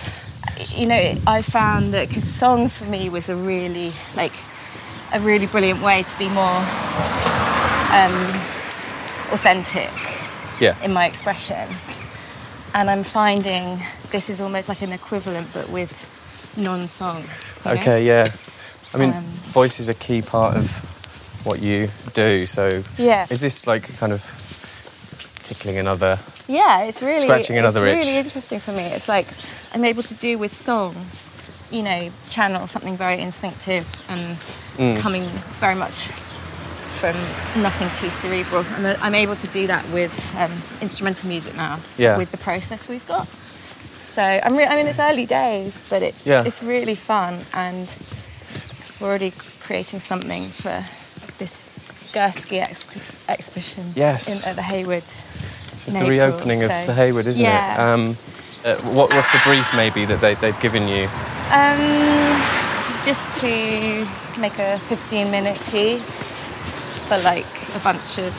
Speaker 3: you know, it, I found that because song for me was a really, like, a really brilliant way to be more um, authentic
Speaker 2: Yeah.
Speaker 3: in my expression. And I'm finding this is almost like an equivalent, but with non-song. you know?
Speaker 2: Okay. Yeah. I mean,
Speaker 3: Um,
Speaker 2: voice is a key part of what you do. So
Speaker 3: Yeah.
Speaker 2: is this like kind of tickling another?
Speaker 3: Yeah, it's really
Speaker 2: Scratching another
Speaker 3: it's
Speaker 2: itch.
Speaker 3: really interesting for me. It's like I'm able to do with song, you know, channel something very instinctive and
Speaker 2: Mm.
Speaker 3: coming very much from nothing too cerebral. I'm, a, I'm able to do that with um, instrumental music now.
Speaker 2: Yeah.
Speaker 3: With the process we've got. So I'm re- I mean, it's early days, but it's
Speaker 2: Yeah.
Speaker 3: it's really fun, and we're already creating something for this Gursky ex- exhibition
Speaker 2: Yes.
Speaker 3: in, at the Hayward.
Speaker 2: This
Speaker 3: is
Speaker 2: the reopening
Speaker 3: so-
Speaker 2: of the Hayward, isn't
Speaker 3: yeah.
Speaker 2: it? Um, uh, what, what's the brief maybe that they, they've given you?
Speaker 3: Um, just to make a 15 minute piece for like a bunch of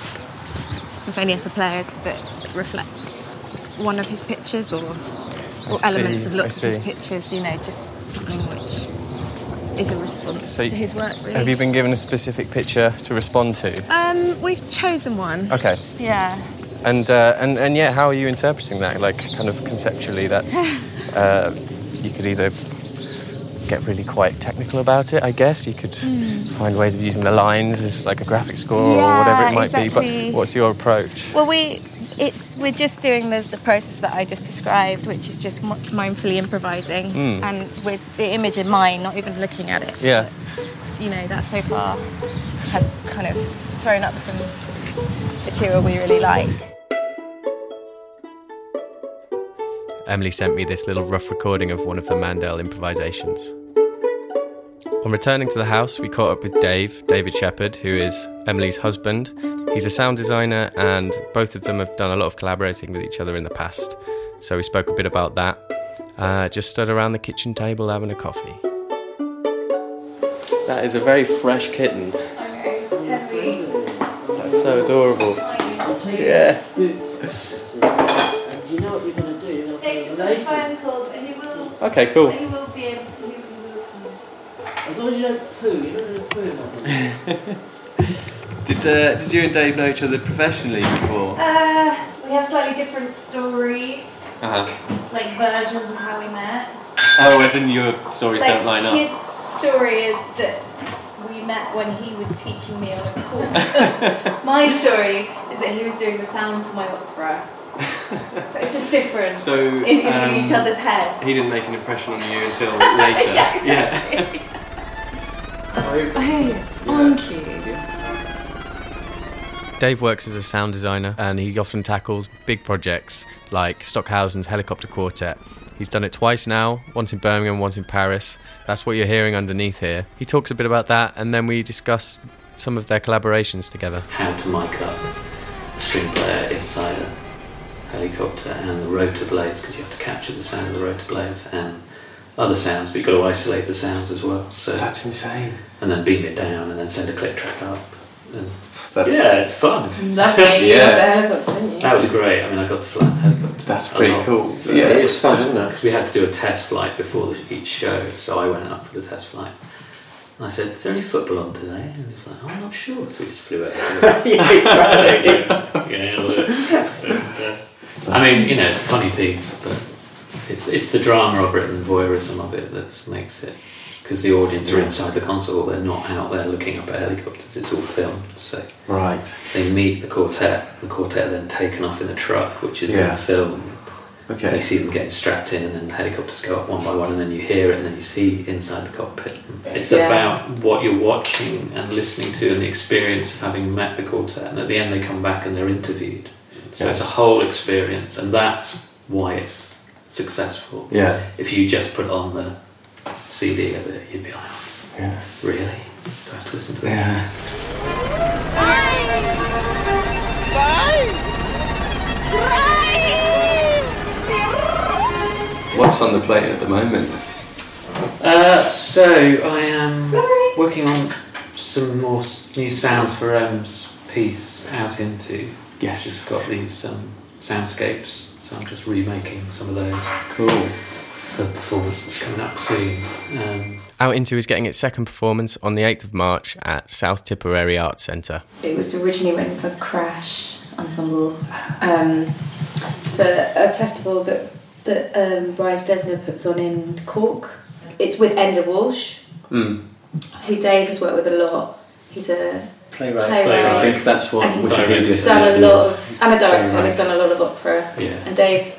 Speaker 3: Sinfonietta players that reflects one of his pictures or, or elements of lots of his pictures, you know, just something which is a response
Speaker 2: So
Speaker 3: to his work, really.
Speaker 2: Have you been given a specific picture to respond to?
Speaker 3: Um, we've chosen one.
Speaker 2: Okay.
Speaker 3: Yeah.
Speaker 2: And, uh, and and yeah, how are you interpreting that? Like, kind of conceptually, that's (laughs) uh, you could either get really quite technical about it. I guess you could find ways of using the lines as like a graphic score or whatever it might be. But what's your approach?
Speaker 3: Well, we it's we're just doing the, the process that I just described, which is just mi- mindfully improvising
Speaker 2: Mm.
Speaker 3: and with the image in mind, not even looking at it.
Speaker 2: Yeah.
Speaker 3: You know, that so far has kind of thrown up some material we really like.
Speaker 2: Emily sent me this little rough recording of one of the Mandel improvisations. On returning to the house, we caught up with Dave, David Sheppard, who is Emily's husband. He's a sound designer, and both of them have done a lot of collaborating with each other in the past. So we spoke a bit about that. Uh, just stood around the kitchen table having a coffee. That is a very fresh kitten. That's so adorable. Yeah.
Speaker 5: You know long as you don't poo, you're not going to poo nothing.
Speaker 2: Did uh, did you and Dave know each other professionally before?
Speaker 3: Uh, we have slightly different stories,
Speaker 2: Uh huh.
Speaker 3: like versions of how we met.
Speaker 2: Oh, as in your stories
Speaker 3: Like,
Speaker 2: don't line up.
Speaker 3: His story is that we met when he was teaching me on a course. (laughs) my story is that he was doing the sound for my opera, so it's just different
Speaker 2: So,
Speaker 3: in, in,
Speaker 2: um,
Speaker 3: each other's heads.
Speaker 2: He didn't make an impression on you until (laughs) later.
Speaker 3: Yeah,
Speaker 2: Oh,
Speaker 3: Oh, yes, on cue.
Speaker 2: Dave works as a sound designer and he often tackles big projects like Stockhausen's Helicopter Quartet. He's done it twice now, once in Birmingham, once in Paris. That's what you're hearing underneath here. He talks a bit about that and then we discuss some of their collaborations together.
Speaker 6: how to mic up a string player inside a helicopter and the rotor blades because you have to capture the sound of the rotor blades and other sounds, but you've got to isolate the sounds as well. So
Speaker 2: That's insane.
Speaker 6: And then beam it down and then send a click track up. And
Speaker 2: That's,
Speaker 6: yeah, it's fun.
Speaker 3: Lovely. (laughs) You
Speaker 2: Yeah.
Speaker 3: love the helicopter, didn't you?
Speaker 6: That was great. I mean, I got to fly the helicopter.
Speaker 2: That's pretty
Speaker 6: lot.
Speaker 2: cool.
Speaker 6: So-
Speaker 7: Yeah, was fun, isn't it?
Speaker 6: Because we had to do a test flight before the, each show, so I went up for the test flight. And I said, "Is there any football on today?" And he's like, "Oh, "I'm not sure." So we just flew over. (laughs) (laughs)
Speaker 7: yeah, exactly.
Speaker 6: yeah, look. Uh, I mean, you know, it's a funny piece, but it's it's the drama of it and the voyeurism of it that makes it. Because the audience are inside the console, they're not out there looking up at helicopters. It's all filmed, so
Speaker 7: Right.
Speaker 6: they meet the quartet. The quartet are then taken off in a truck, which is
Speaker 7: Yeah.
Speaker 6: then filmed.
Speaker 7: Okay.
Speaker 6: You see them getting strapped in, and then the helicopters go up one by one, and then you hear it, and then you see inside the cockpit. It's
Speaker 3: Yeah.
Speaker 6: about what you're watching and listening to, and the experience of having met the quartet. And at the end, they come back and they're interviewed. So
Speaker 7: Yeah.
Speaker 6: it's a whole experience, and that's why it's successful.
Speaker 7: Yeah.
Speaker 6: If you just put on the CD of it, you'd be like, oh,
Speaker 7: Yeah.
Speaker 6: really? Do I have to listen to that?
Speaker 7: Yeah. What's on the plate at the moment?
Speaker 6: Uh, so I am working on some more new sounds for Em's piece out into.
Speaker 7: Yes.
Speaker 6: It's got these um, soundscapes, so I'm just remaking some of those
Speaker 7: Cool.
Speaker 6: For performance that's coming up soon. Um,
Speaker 2: Out Into is getting its second performance on the 8th of March at South Tipperary Arts Centre.
Speaker 3: It was originally written for Crash Ensemble um, for a festival that that um, Bryce Dessner puts on in Cork. It's with Enda Walsh,
Speaker 7: Mm.
Speaker 3: who Dave has worked with a lot. He's a
Speaker 7: Playwright.
Speaker 3: Playwright.
Speaker 7: I think that's what
Speaker 3: And he's
Speaker 7: Wikipedia
Speaker 3: done a lot of, and a director, and he's done a lot of opera.
Speaker 6: yeah.
Speaker 3: And Dave's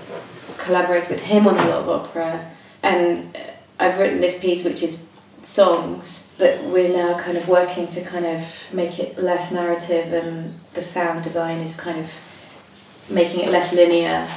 Speaker 3: collaborated with him on a lot of opera. And uh, I've written this piece, which is songs, but we're now kind of working to kind of make it less narrative, and the sound design is kind of making it less linear,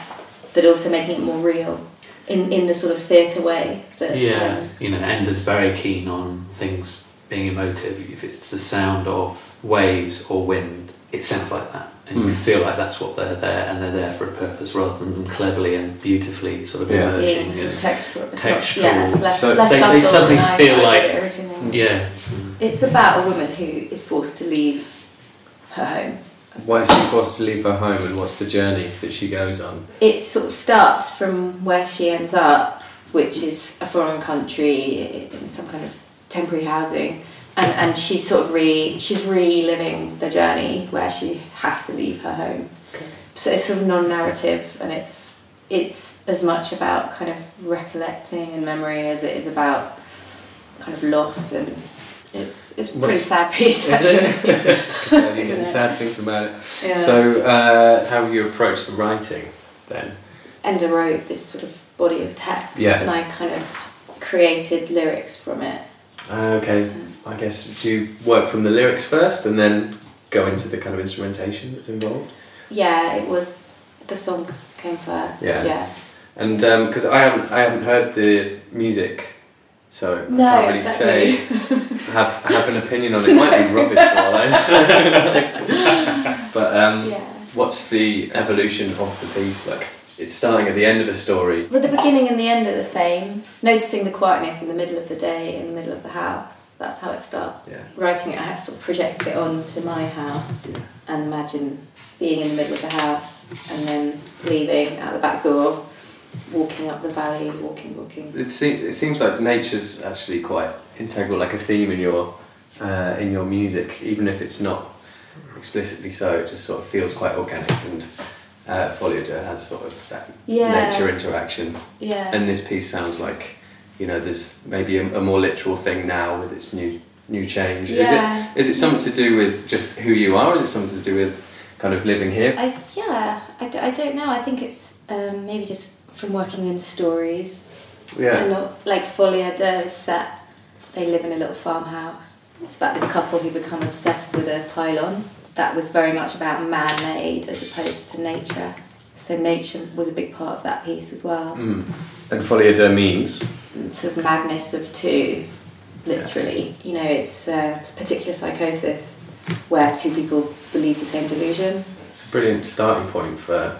Speaker 3: but also making it more real in, in the sort of theatre way. That,
Speaker 6: Yeah,
Speaker 3: um,
Speaker 6: you know, Enda's very keen on things being emotive. If it's the sound of waves or wind, it sounds like that. And you
Speaker 7: Mm.
Speaker 6: feel like that's what they're there, and they're there for a purpose rather than them cleverly and beautifully sort of
Speaker 7: Yeah.
Speaker 6: emerging.
Speaker 3: being sort of
Speaker 6: and-
Speaker 3: textual. It's
Speaker 6: textual.
Speaker 3: Not, yeah, it's less,
Speaker 7: So
Speaker 3: less
Speaker 6: they-
Speaker 3: subtle
Speaker 6: they suddenly
Speaker 3: than
Speaker 6: feel
Speaker 3: I
Speaker 6: like-
Speaker 3: did it
Speaker 6: yeah.
Speaker 3: It's about a woman who is forced to leave her home.
Speaker 7: Why is she forced to leave her home and what's the journey that she goes on?
Speaker 3: It sort of starts from where she ends up, which is a foreign country in some kind of temporary housing, and and she's sort of re she's reliving the journey where she has to leave her home. So it's sort of non-narrative, and it's it's as much about kind of recollecting and memory as it is about kind of loss and. It's, it's a pretty
Speaker 7: What's-
Speaker 3: sad piece
Speaker 7: Is
Speaker 3: actually. (laughs)
Speaker 7: it?
Speaker 3: Isn't (laughs)
Speaker 7: Isn't
Speaker 3: it?
Speaker 7: sad thinking about it.
Speaker 3: Yeah.
Speaker 7: So, uh, how you approach the writing then?
Speaker 3: Enda wrote this sort of body of text,
Speaker 7: Yeah.
Speaker 3: and I kind of created lyrics from it.
Speaker 7: Uh, okay, I guess do you work from the lyrics first and then go into the kind of instrumentation that's involved?
Speaker 3: Yeah, it was the songs came first.
Speaker 7: Yeah.
Speaker 3: yeah.
Speaker 7: And because I haven't, I haven't heard the music, so
Speaker 3: No,
Speaker 7: I can't really
Speaker 3: exactly.
Speaker 7: say (laughs) have have an opinion on it. It might be rubbish (laughs) for all (laughs) but um,
Speaker 3: Yeah.
Speaker 7: what's the evolution of the piece? Like, it's starting at the end of a story.
Speaker 3: But the beginning and the end are the same. Noticing the quietness in the middle of the day, in the middle of the house. That's how it starts.
Speaker 7: Yeah.
Speaker 3: Writing it, I sort of project it onto my house
Speaker 7: Yeah.
Speaker 3: and imagine being in the middle of the house and then leaving out the back door, walking up the valley, walking, walking.
Speaker 7: It, se- it seems like nature's actually quite integral, like a theme in your uh, in your music, even if it's not explicitly so. It just sort of feels quite organic, and uh, Folie à Deux has sort of that
Speaker 3: Yeah.
Speaker 7: nature interaction.
Speaker 3: Yeah.
Speaker 7: And this piece sounds like, you know, there's maybe a, a more literal thing now with its new new change.
Speaker 3: Yeah.
Speaker 7: Is it is it something to do with just who you are, is it something to do with
Speaker 8: kind of living here?
Speaker 3: I, yeah, I, d- I don't know. I think it's um, maybe just from working in stories.
Speaker 8: Yeah.
Speaker 3: And not, like Folie à Deux is set, they live in a little farmhouse. It's about this couple who become obsessed with a pylon. That was very much about man made as opposed to nature. So nature was a big part of that piece as well.
Speaker 8: Mm. And folie à deux means?
Speaker 3: Sort of madness of two, literally. You know, it's uh, it's particular psychosis where two people believe the same delusion.
Speaker 8: It's a brilliant starting point for.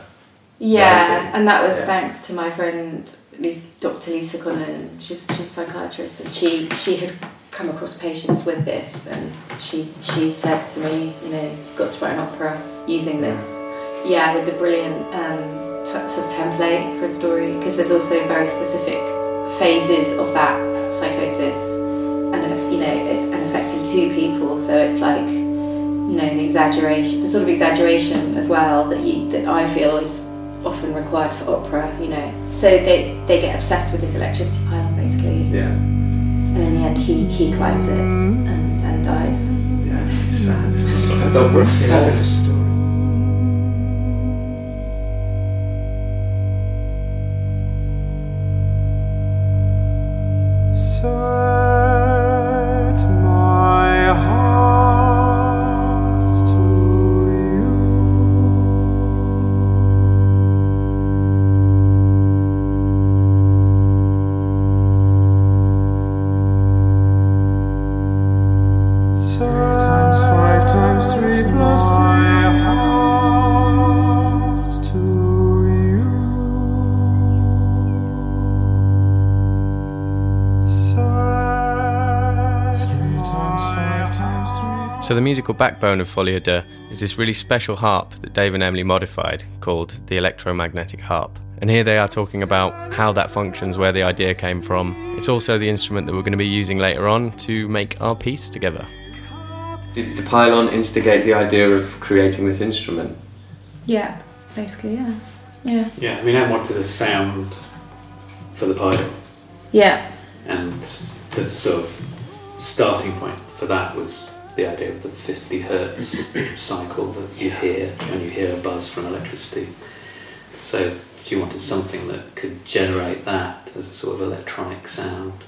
Speaker 3: Yeah,
Speaker 8: writing.
Speaker 3: and that was
Speaker 8: Yeah.
Speaker 3: thanks to my friend Lisa, Dr. Lisa Cullen. She's she's a psychiatrist, and she she had come across patients with this, and she she said to me, you know, got to write an opera using this. Yeah, it was a brilliant um, t- sort of template for a story because there's also very specific phases of that psychosis, and you know, and affecting two people. So it's like you know, an exaggeration, the sort of exaggeration as well that you that I feel is often required for opera, you know. So they they get obsessed with this electricity pylon basically.
Speaker 8: Yeah.
Speaker 3: And in the end he he climbs it and, and dies.
Speaker 8: Yeah, it's sad.
Speaker 4: That's a fabulous story.
Speaker 2: So, the musical backbone of Folie à Deux is this really special harp that Dave and Emily modified called the electromagnetic harp. And here they are talking about how that functions, where the idea came from. It's also the instrument that we're going to be using later on to make our piece together.
Speaker 8: Did the pylon instigate the idea of creating this instrument?
Speaker 3: Yeah, basically, yeah. Yeah.
Speaker 6: Yeah, I mean, I wanted a sound for the pylon.
Speaker 3: Yeah.
Speaker 6: and the sort of starting point for that was the idea of the 50 hertz (coughs) cycle that you hear when you hear a buzz from electricity. So you wanted something that could generate that as a sort of electronic sound,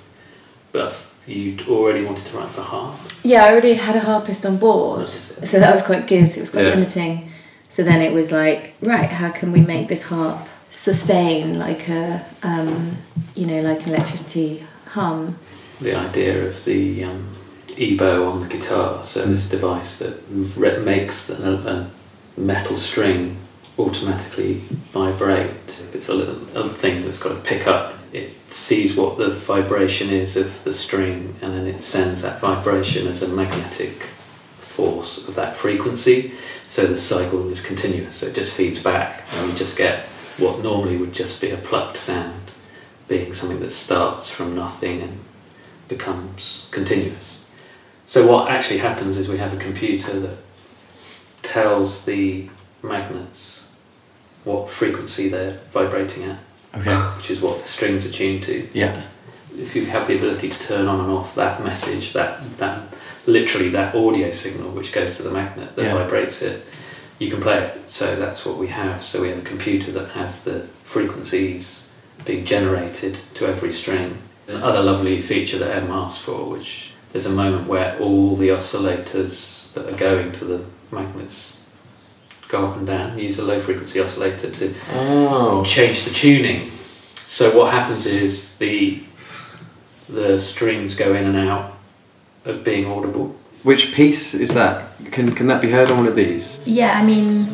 Speaker 6: but you'd already wanted to write for harp.
Speaker 3: Yeah, I already had a harpist on board, so that was quite good. It was quite
Speaker 6: Yeah.
Speaker 3: limiting. So then it was like, right, how can we make this harp sustain like a, um, you know, like an electricity hum?
Speaker 6: the idea of the um, ebow on the guitar, so hmm. this device that re- makes a, a metal string automatically vibrate. It's a little, a thing that's got to pick up. It sees what the vibration is of the string, and then it sends that vibration as a magnetic force of that frequency. So the cycle is continuous. So it just feeds back, and we just get what normally would just be a plucked sound, being something that starts from nothing and becomes continuous. So what actually happens is we have a computer that tells the magnets what frequency they're vibrating at,
Speaker 2: Okay.
Speaker 6: which is what the strings are tuned to.
Speaker 2: Yeah.
Speaker 6: If you have the ability to turn on and off that message, that that literally that audio signal which goes to the magnet that
Speaker 2: Yeah.
Speaker 6: vibrates it, you can play it. So that's what we have. So we have a computer that has the frequencies being generated to every string. Another lovely feature that Em asked for, which there's a moment where all the oscillators that are going to the magnets go up and down. Use a low frequency oscillator to
Speaker 8: Oh.
Speaker 6: change the tuning. So what happens is the the strings go in and out of being audible.
Speaker 8: Which piece is that? Can can that be heard on one of these?
Speaker 3: Yeah, I mean,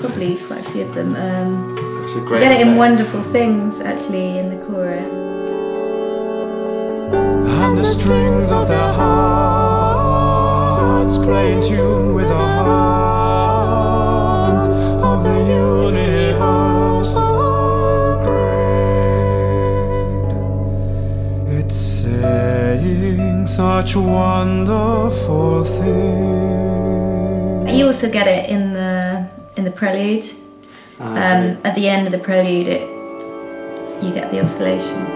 Speaker 3: probably quite a few of them. Um,
Speaker 8: That's a great.
Speaker 3: get it in wonderful things actually in the chorus.
Speaker 9: And the strings of their hearts play in tune with the hum of the universe so great. It's saying such wonderful things.
Speaker 3: You also get it in the in the prelude. Um, at the end of the prelude, it you get the oscillation.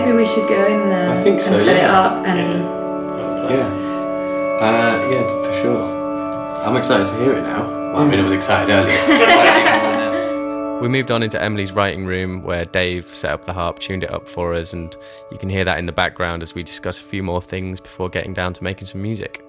Speaker 3: Maybe we should go in there.
Speaker 2: I think so,
Speaker 3: And set it up and
Speaker 2: Yeah. Uh, yeah, for sure. I'm excited to hear it now. Well, I mean, I was excited earlier. (laughs)
Speaker 10: We moved on into Emily's writing room where Dave set up the harp, tuned it up for us, and you can hear that in the background as we discuss a few more things before getting down to making some music.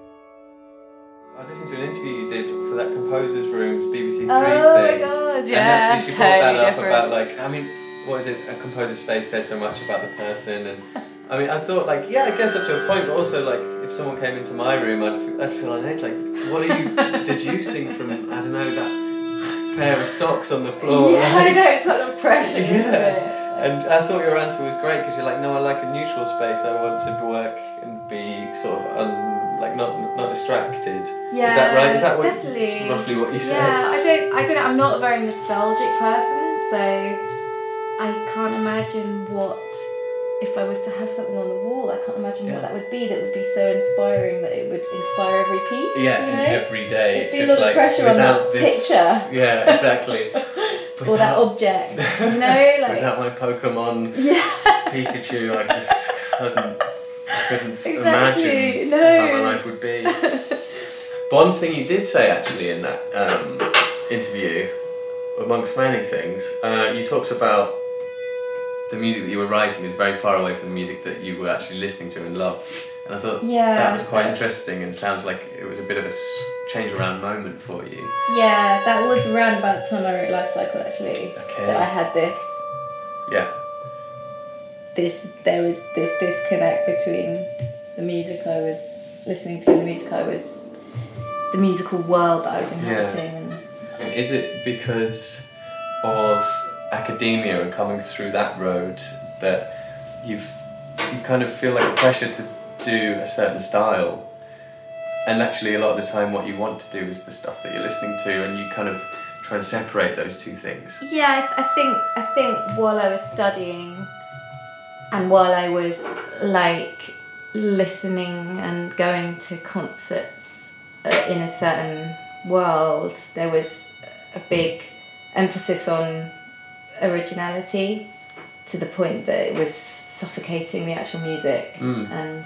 Speaker 2: I was listening to an interview you did for that composers' rooms BBC Three
Speaker 3: Oh my
Speaker 2: thing.
Speaker 3: God,
Speaker 2: And actually, she brought that
Speaker 3: totally
Speaker 2: up about like, I mean, what is it? A composer space says so much about the person, and I mean, I thought like, yeah, I guess up to a point, but also like, if someone came into my room, I'd feel, I'd feel on edge. Like, what are you (laughs) deducing from? I don't know that pair of socks on the floor.
Speaker 3: yeah, I know it's not a pressure, isn't it?
Speaker 2: yeah. And I thought your answer was great because you're like, no, I like a neutral space. I want to work and be sort of un, like not not distracted.
Speaker 3: Yeah,
Speaker 2: is that right? Is that what,
Speaker 3: definitely.
Speaker 2: roughly what you said?
Speaker 3: Yeah, I don't, I don't know. I'm not a very nostalgic person, so I can't imagine what if I was to have something on the wall. I can't imagine
Speaker 2: Yeah.
Speaker 3: what that would be. That would be so inspiring that it would inspire every piece.
Speaker 2: Yeah,
Speaker 3: you know?
Speaker 2: every day
Speaker 3: It'd
Speaker 2: it's
Speaker 3: be a
Speaker 2: just
Speaker 3: lot of
Speaker 2: like
Speaker 3: pressure on
Speaker 2: without
Speaker 3: that
Speaker 2: this,
Speaker 3: picture. (laughs)
Speaker 2: Yeah, exactly. (laughs)
Speaker 3: or that object. You (laughs) know, like
Speaker 2: Without my Pokemon
Speaker 3: Yeah.
Speaker 2: Pikachu, I just couldn't, I couldn't
Speaker 3: Exactly,
Speaker 2: imagine
Speaker 3: no.
Speaker 2: how my life would be. One thing you did say actually in that um, interview, amongst many things, uh, you talked about the music that you were writing is very far away from the music that you were actually listening to and loved. And I thought
Speaker 3: Yeah.
Speaker 2: that was quite interesting and sounds like it was a bit of a change around moment for you.
Speaker 3: Yeah, that was around about the time I wrote Life Cycle actually.
Speaker 2: Okay.
Speaker 3: That I had this
Speaker 2: Yeah.
Speaker 3: this there was this disconnect between the music I was listening to and the music I was the musical world that I was inhabiting and
Speaker 2: And Is it because of academia and coming through that road that you've you kind of feel like a pressure to do a certain style? And actually, a lot of the time, what you want to do is the stuff that you're listening to, and you kind of try and separate those two things.
Speaker 3: Yeah, I, th- I think I think while I was studying and while I was like listening and going to concerts uh, in a certain world, there was a big emphasis on originality to the point that it was suffocating the actual music
Speaker 2: Mm.
Speaker 3: and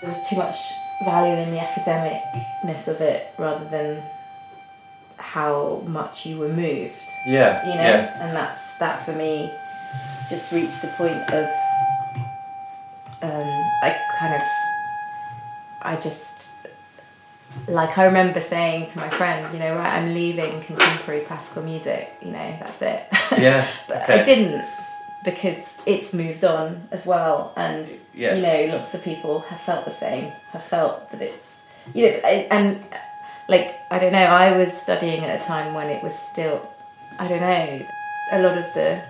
Speaker 3: there was too much value in the academicness of it rather than how much you were moved.
Speaker 2: Yeah,
Speaker 3: You know?
Speaker 2: yeah.
Speaker 3: And that's that for me just reached the point of um I kind of I just like I remember saying to my friends, you know, right, I'm leaving contemporary classical music, you know, that's it. (laughs)
Speaker 2: Yeah,
Speaker 3: but
Speaker 2: okay.
Speaker 3: I didn't because it's moved on as well and
Speaker 2: Yes.
Speaker 3: you know, lots of people have felt the same, have felt that it's you know and like I don't know, I was studying at a time when it was still I don't know, a lot of the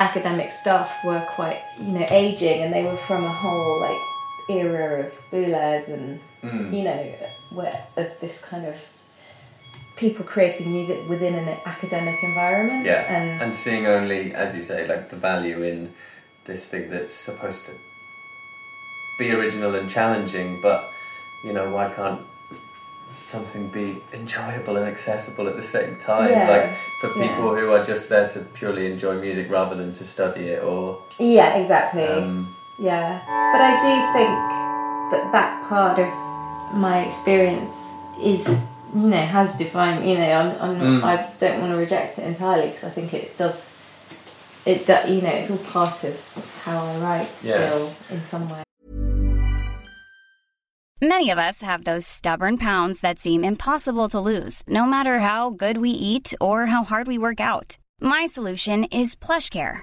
Speaker 3: academic stuff were quite, you know, aging and they were from a whole like era of Boulez and
Speaker 2: Mm.
Speaker 3: you know, where of this kind of people creating music within an academic environment.
Speaker 2: Yeah,
Speaker 3: And
Speaker 2: and seeing only, as you say, like the value in this thing that's supposed to be original and challenging, but you know, why can't something be enjoyable and accessible at the same time?
Speaker 3: Yeah,
Speaker 2: Like for
Speaker 3: yeah.
Speaker 2: people who are just there to purely enjoy music rather than to study it or.
Speaker 3: Yeah, exactly.
Speaker 2: Um,
Speaker 3: yeah, but I do think that that part of my experience is, you know, has defined. You know, I'm, I'm
Speaker 2: Mm.
Speaker 3: I don't want to reject it entirely because I think it does. It do, you know, it's all part of how I write
Speaker 11: Yeah.
Speaker 3: still in some way.
Speaker 11: Many of us have those stubborn pounds that seem impossible to lose, no matter how good we eat or how hard we work out. My solution is PlushCare.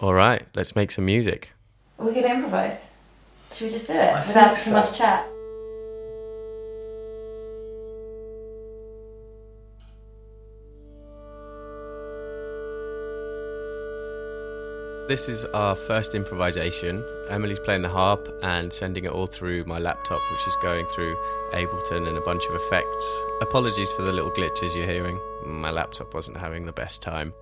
Speaker 2: All right, let's make some music.
Speaker 12: Are we going to improvise? Should we just do it
Speaker 7: I
Speaker 12: without too
Speaker 7: so.
Speaker 12: much chat?
Speaker 2: This is our first improvisation. Emily's playing the harp and sending it all through my laptop, which is going through Ableton and a bunch of effects. Apologies for the little glitches you're hearing. My laptop wasn't having the best time.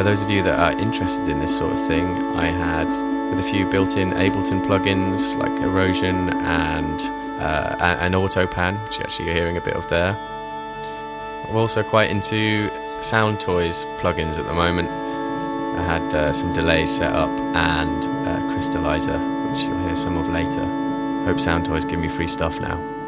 Speaker 2: For those of you that are interested in this sort of thing, I had with a few built-in Ableton plugins like Erosion and uh, a- an AutoPan, which actually you're actually hearing a bit of there. I'm also quite into Sound Toys plugins at the moment. I had uh, some delays set up and uh, Crystallizer, which you'll hear some of later. Hope Sound Toys give me free stuff now.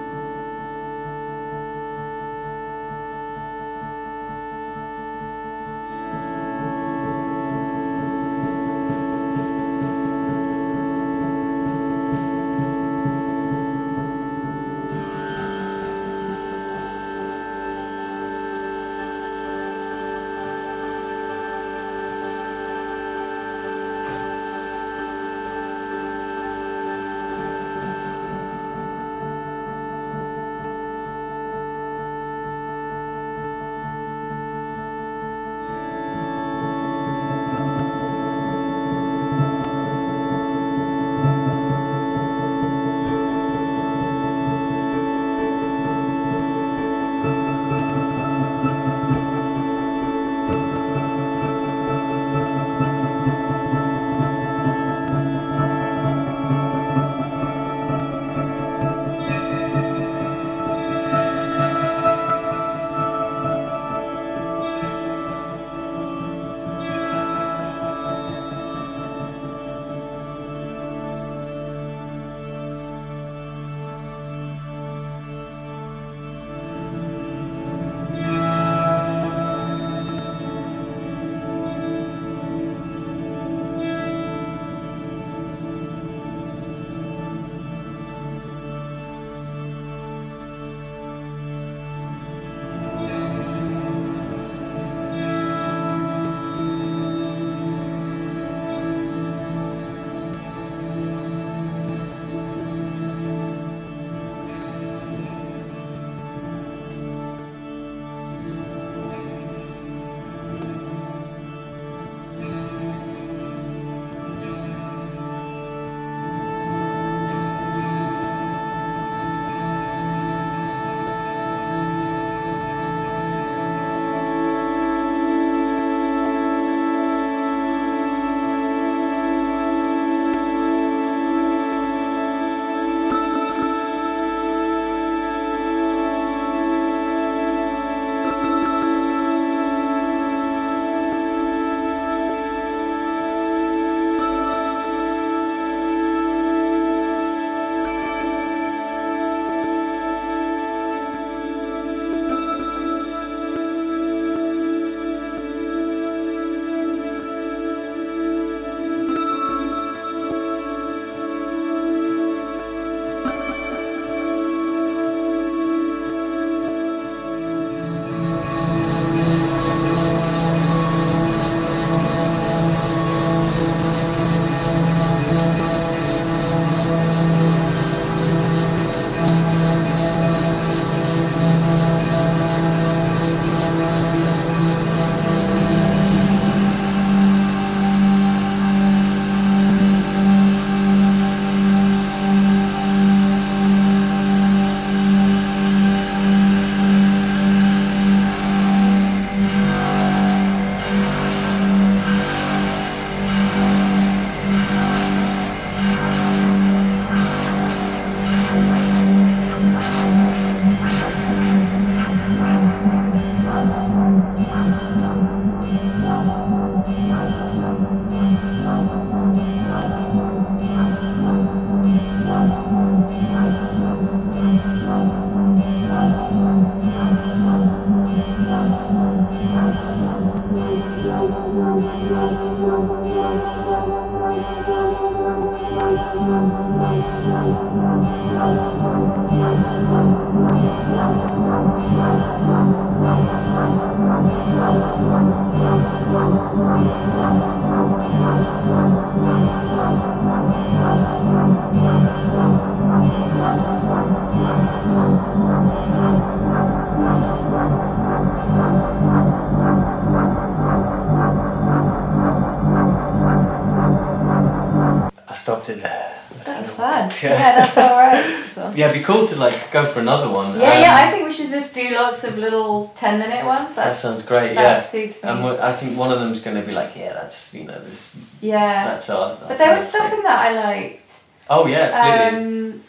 Speaker 2: Go for another one.
Speaker 3: Yeah,
Speaker 2: Um,
Speaker 3: yeah. I think we should just do lots of little ten-minute ones.
Speaker 2: that sounds great.
Speaker 3: That
Speaker 2: yeah,
Speaker 3: suits me.
Speaker 2: and I think one of them's going to be like, yeah, that's you know this.
Speaker 3: yeah.
Speaker 2: That's our.
Speaker 3: but there was stuff in that I liked.
Speaker 2: Oh yeah, absolutely.
Speaker 3: Um,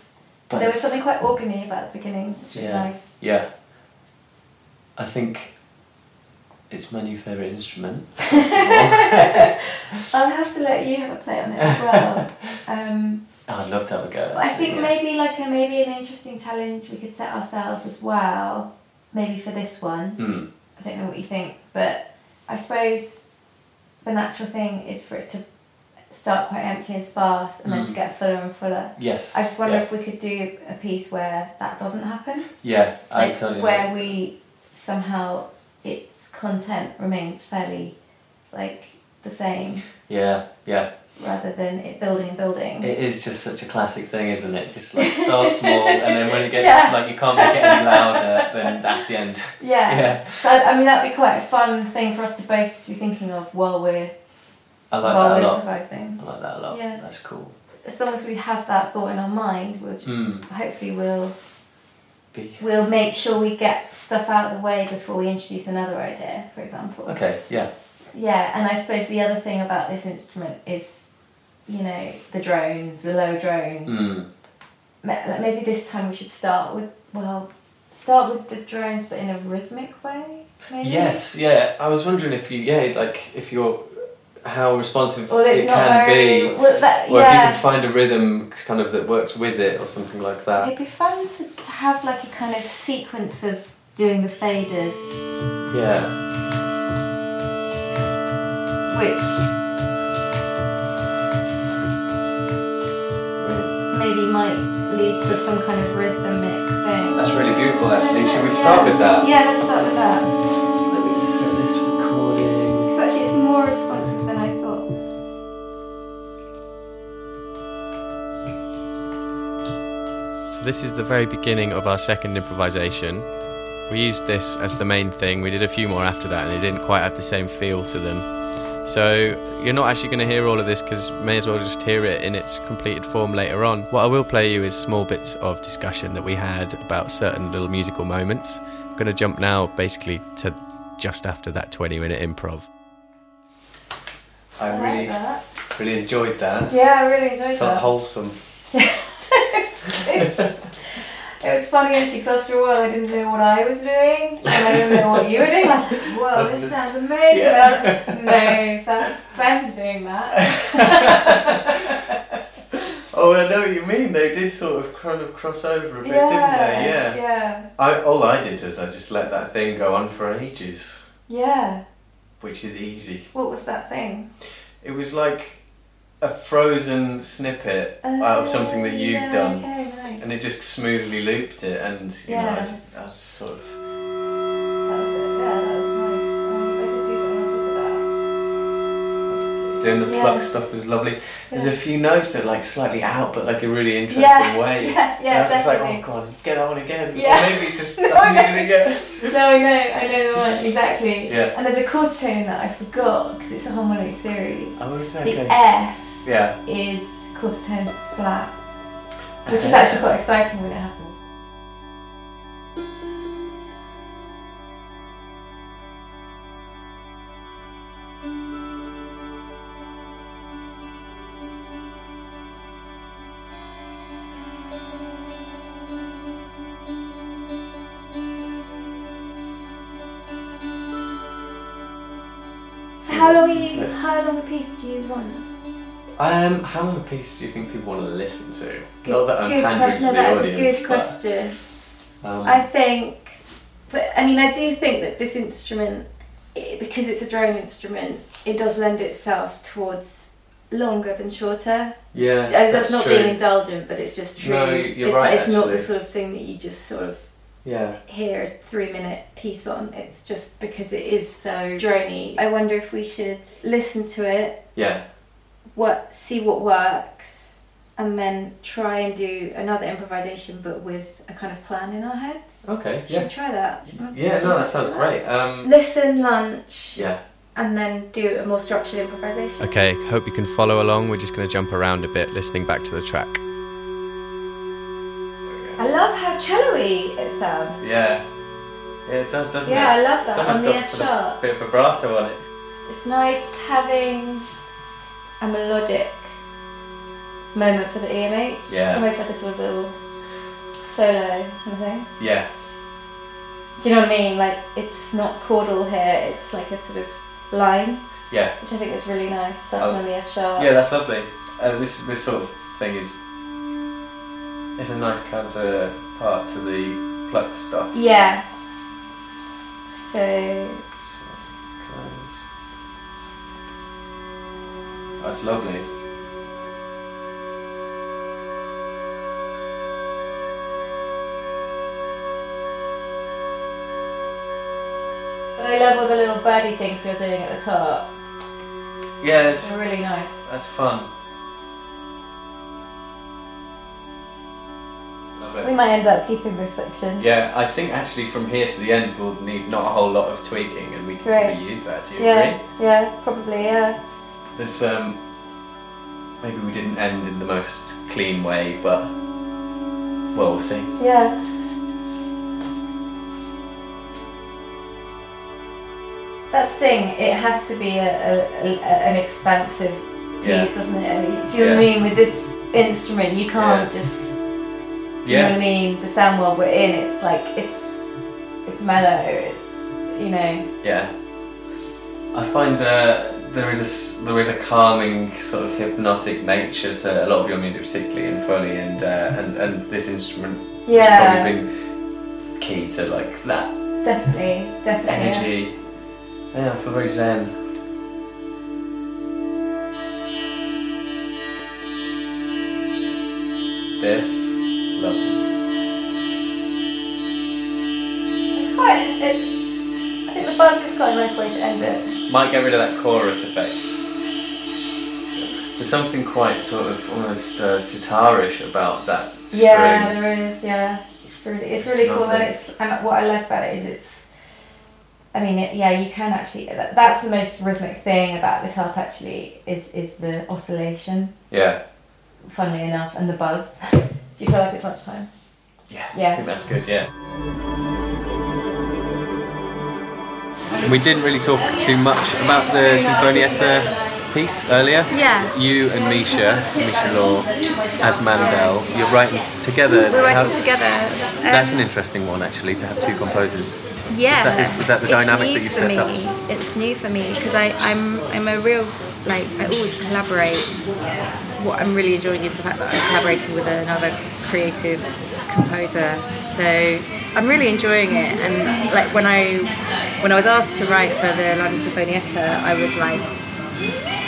Speaker 2: But
Speaker 3: there was something quite organy about the beginning, which was
Speaker 2: yeah.
Speaker 3: nice.
Speaker 2: Yeah. I think it's my new favourite instrument. (laughs)
Speaker 3: I'll have to let you have a play on it as well. (laughs) Um,
Speaker 2: I'd love to have a go.
Speaker 3: but I think
Speaker 2: yeah.
Speaker 3: maybe like a maybe an interesting challenge we could set ourselves as well. Maybe for this one.
Speaker 2: Hmm.
Speaker 3: I don't know what you think, but I suppose the natural thing is for it to start quite empty and sparse, and then to
Speaker 2: Mm.
Speaker 3: get fuller and fuller.
Speaker 2: Yes,
Speaker 3: I just wonder
Speaker 2: yeah.
Speaker 3: if we could do a piece where that doesn't happen.
Speaker 2: Yeah, I
Speaker 3: like
Speaker 2: totally
Speaker 3: where
Speaker 2: agree.
Speaker 3: we somehow its content remains fairly like the same
Speaker 2: Yeah, yeah.
Speaker 3: Rather than it building and building.
Speaker 2: It is just such a classic thing, isn't it? Just like start small, and then when it gets
Speaker 3: Yeah.
Speaker 2: like you can't make it any louder, then that's the end. (laughs)
Speaker 3: yeah.
Speaker 2: Yeah.
Speaker 3: So I mean that'd be quite a fun thing for us to both be thinking of while we're
Speaker 2: I like
Speaker 3: while
Speaker 2: that a
Speaker 3: we're
Speaker 2: lot.
Speaker 3: improvising.
Speaker 2: I like that a lot.
Speaker 3: Yeah.
Speaker 2: That's cool.
Speaker 3: As long as we have that thought in our mind, we'll just
Speaker 2: Mm.
Speaker 3: hopefully we'll
Speaker 2: Be
Speaker 3: we'll make sure we get stuff out of the way before we introduce another idea, for example.
Speaker 2: okay. Yeah.
Speaker 3: Yeah, and I suppose the other thing about this instrument is, you know, the drones, the low drones.
Speaker 2: Mm.
Speaker 3: Maybe this time we should start with well, start with the drones, but in a rhythmic way. Maybe.
Speaker 2: Yes. Yeah. I was wondering if you yeah like if you're how responsive
Speaker 3: Well,
Speaker 2: it can
Speaker 3: very-
Speaker 2: be,
Speaker 3: well, that-
Speaker 2: or if you can find a rhythm kind of that works with it or something like that.
Speaker 3: It'd be fun to, to have like a kind of sequence of doing the faders,
Speaker 2: Yeah.
Speaker 3: Which maybe might lead to some kind of rhythmic thing.
Speaker 2: That's really beautiful, actually. Should we start with that?
Speaker 3: Yeah, let's start with that.
Speaker 2: So let me just set this recording.
Speaker 3: Because actually, it's more responsive than I thought.
Speaker 13: So this is the very beginning of our second improvisation. We used this as the main thing. We did a few more after that, and they didn't quite have the same feel to them. So you're not actually going to hear all of this because may as well just hear it in its completed form later on. What I will play you is small bits of discussion that we had about certain little musical moments. I'm going to jump now, basically, to just after that 20 minute improv.
Speaker 2: I
Speaker 3: I like
Speaker 2: really,
Speaker 3: that.
Speaker 2: really enjoyed that.
Speaker 3: Yeah, I really enjoyed
Speaker 2: Felt
Speaker 3: that.
Speaker 2: Felt wholesome. (laughs) (laughs)
Speaker 3: It was funny actually because after a while I didn't know what I was doing and I didn't know what you were doing. I was like, whoa, this sounds amazing.
Speaker 2: Yeah.
Speaker 3: And I was like, no, that's Ben's doing that. (laughs)
Speaker 2: Oh, I know what you mean. They did sort of kind of cross over a bit,
Speaker 3: yeah,
Speaker 2: didn't they? Yeah.
Speaker 3: Yeah.
Speaker 2: I, all I did was I just let that thing go on for ages,
Speaker 3: Yeah.
Speaker 2: which is easy.
Speaker 3: What was that thing?
Speaker 2: It was like a frozen snippet out of something that you'd
Speaker 3: Oh, yeah,
Speaker 2: done,
Speaker 3: okay.
Speaker 2: And it just smoothly looped it. And you know, I was, I was sort of
Speaker 3: That was it. Yeah, that was nice. Um, I could do something on top of that.
Speaker 2: doing the
Speaker 3: Yeah.
Speaker 2: pluck stuff was lovely. There's a few notes that are like slightly out, but like a really interesting (laughs)
Speaker 3: Yeah,
Speaker 2: way.
Speaker 3: yeah,
Speaker 2: And
Speaker 3: yeah,
Speaker 2: I was just like, oh god, get that one again.
Speaker 3: Yeah.
Speaker 2: Or maybe it's just (laughs) I need it again.
Speaker 3: No, I know, I know the one (laughs) exactly.
Speaker 2: Yeah.
Speaker 3: And there's a chord tone in that I forgot because it's a harmonic series.
Speaker 2: Oh, is that
Speaker 3: the
Speaker 2: okay?
Speaker 3: F
Speaker 2: Yeah.
Speaker 3: is quarter tone flat, which is actually quite exciting when it happens. So how long you? How long a piece do you want?
Speaker 2: Um, how long a piece do you think people want to listen to? Not that I'm
Speaker 3: good
Speaker 2: pandering
Speaker 3: question.
Speaker 2: to
Speaker 3: No,
Speaker 2: the
Speaker 3: that's
Speaker 2: audience,
Speaker 3: a good
Speaker 2: but,
Speaker 3: question.
Speaker 2: um,
Speaker 3: I think, but I mean, I do think that this instrument, i because it's a drone instrument, it does lend itself towards longer than shorter.
Speaker 2: Yeah,
Speaker 3: Uh, that's,
Speaker 2: that's
Speaker 3: not
Speaker 2: true.
Speaker 3: being indulgent, but it's just true.
Speaker 2: No, you're
Speaker 3: it's,
Speaker 2: right,
Speaker 3: It's not the sort of thing that you just sort of
Speaker 2: Yeah.
Speaker 3: hear a three minute piece on. It's just because it is so drony. I wonder if we should listen to it
Speaker 2: Yeah.
Speaker 3: What see what works and then try and do another improvisation but with a kind of plan in our heads
Speaker 2: Okay,
Speaker 3: should
Speaker 2: yeah.
Speaker 3: we try that we-
Speaker 2: Yeah, no, that sounds
Speaker 3: do
Speaker 2: great. Um,
Speaker 3: listen lunch
Speaker 2: yeah.
Speaker 12: and then do a more structured improvisation.
Speaker 2: Okay, hope you can follow along. We're just going to jump around a bit, listening back to the track.
Speaker 12: I love how cello-y it sounds.
Speaker 7: Yeah. Yeah, it does, doesn't
Speaker 12: Yeah,
Speaker 7: it?
Speaker 12: I love that
Speaker 7: It's almost
Speaker 12: on the
Speaker 7: got
Speaker 12: F
Speaker 7: a
Speaker 12: sharp.
Speaker 7: bit of vibrato on it.
Speaker 12: It's nice having a melodic moment for the EMH.
Speaker 7: Yeah.
Speaker 12: Almost like a sort of little solo kind of thing.
Speaker 7: Yeah.
Speaker 12: Do you know what I mean? Like it's not chordal here, it's like a sort of line.
Speaker 7: Yeah.
Speaker 12: Which I think is really nice, starting
Speaker 7: Oh.
Speaker 12: on the F sharp.
Speaker 7: Yeah, that's lovely. Uh, this this sort of thing is it's a nice counterpart to the plucked stuff.
Speaker 12: Yeah. So
Speaker 7: That's lovely.
Speaker 12: But I love all the little birdie things you're doing at the top.
Speaker 7: Yeah, it's
Speaker 12: They're really nice.
Speaker 7: That's fun. Love it.
Speaker 12: We might end up keeping this section.
Speaker 7: Yeah, I think actually from here to the end we'll need not a whole lot of tweaking and we can
Speaker 12: Right.
Speaker 7: probably use that. Do you
Speaker 12: yeah,
Speaker 7: agree?
Speaker 12: yeah, probably, yeah.
Speaker 7: There's um maybe we didn't end in the most clean way, but well we'll see.
Speaker 12: Yeah. That's the thing, it has to be a, a, a, an expansive piece,
Speaker 7: Yeah.
Speaker 12: doesn't it? I mean, do you know what I mean? With this instrument, you can't
Speaker 7: Yeah.
Speaker 12: just. Do you know what I mean? The sound world we're in, it's like, it's it's mellow, it's, you know.
Speaker 7: Yeah. I find uh, there is a there is a calming sort of hypnotic nature to a lot of your music, particularly in Folie, and uh, and and this instrument
Speaker 12: Yeah.
Speaker 7: has probably been key to like that
Speaker 12: Definitely, definitely. yeah.
Speaker 7: energy. Yeah, I feel very zen. This, lovely.
Speaker 12: It's quite, it's, I think the buzz is quite a nice way to end it.
Speaker 7: Might get rid of that chorus effect. There's something quite sort of almost uh, sitarish about that string.
Speaker 12: Yeah, there is. Yeah, it's really, it's really cool. it's and what I love about it is it's. I mean, it, yeah, you can actually. That, that's the most rhythmic thing about this harp. Actually, is is the oscillation.
Speaker 7: Yeah.
Speaker 12: Funnily enough, and the buzz. (laughs) Do you feel like it's lunchtime?
Speaker 7: Yeah. I
Speaker 12: Yeah.
Speaker 7: think that's good, yeah.
Speaker 2: We didn't really talk too much about the Sinfonietta piece earlier.
Speaker 3: Yeah.
Speaker 2: You and Misha, Misha Law, as Mandel, you're writing together.
Speaker 3: We're
Speaker 2: How-
Speaker 3: writing together. Um,
Speaker 2: That's an interesting one, actually, to have two composers.
Speaker 3: Yeah.
Speaker 2: Is that, is, is that the dynamic that you've set
Speaker 3: me.
Speaker 2: up?
Speaker 3: It's new for me because I'm I'm a real like I always collaborate. What I'm really enjoying is the fact that I'm collaborating with another creative composer. So I'm really enjoying it. And like when I when I was asked to write for the London Sinfonietta, I was like,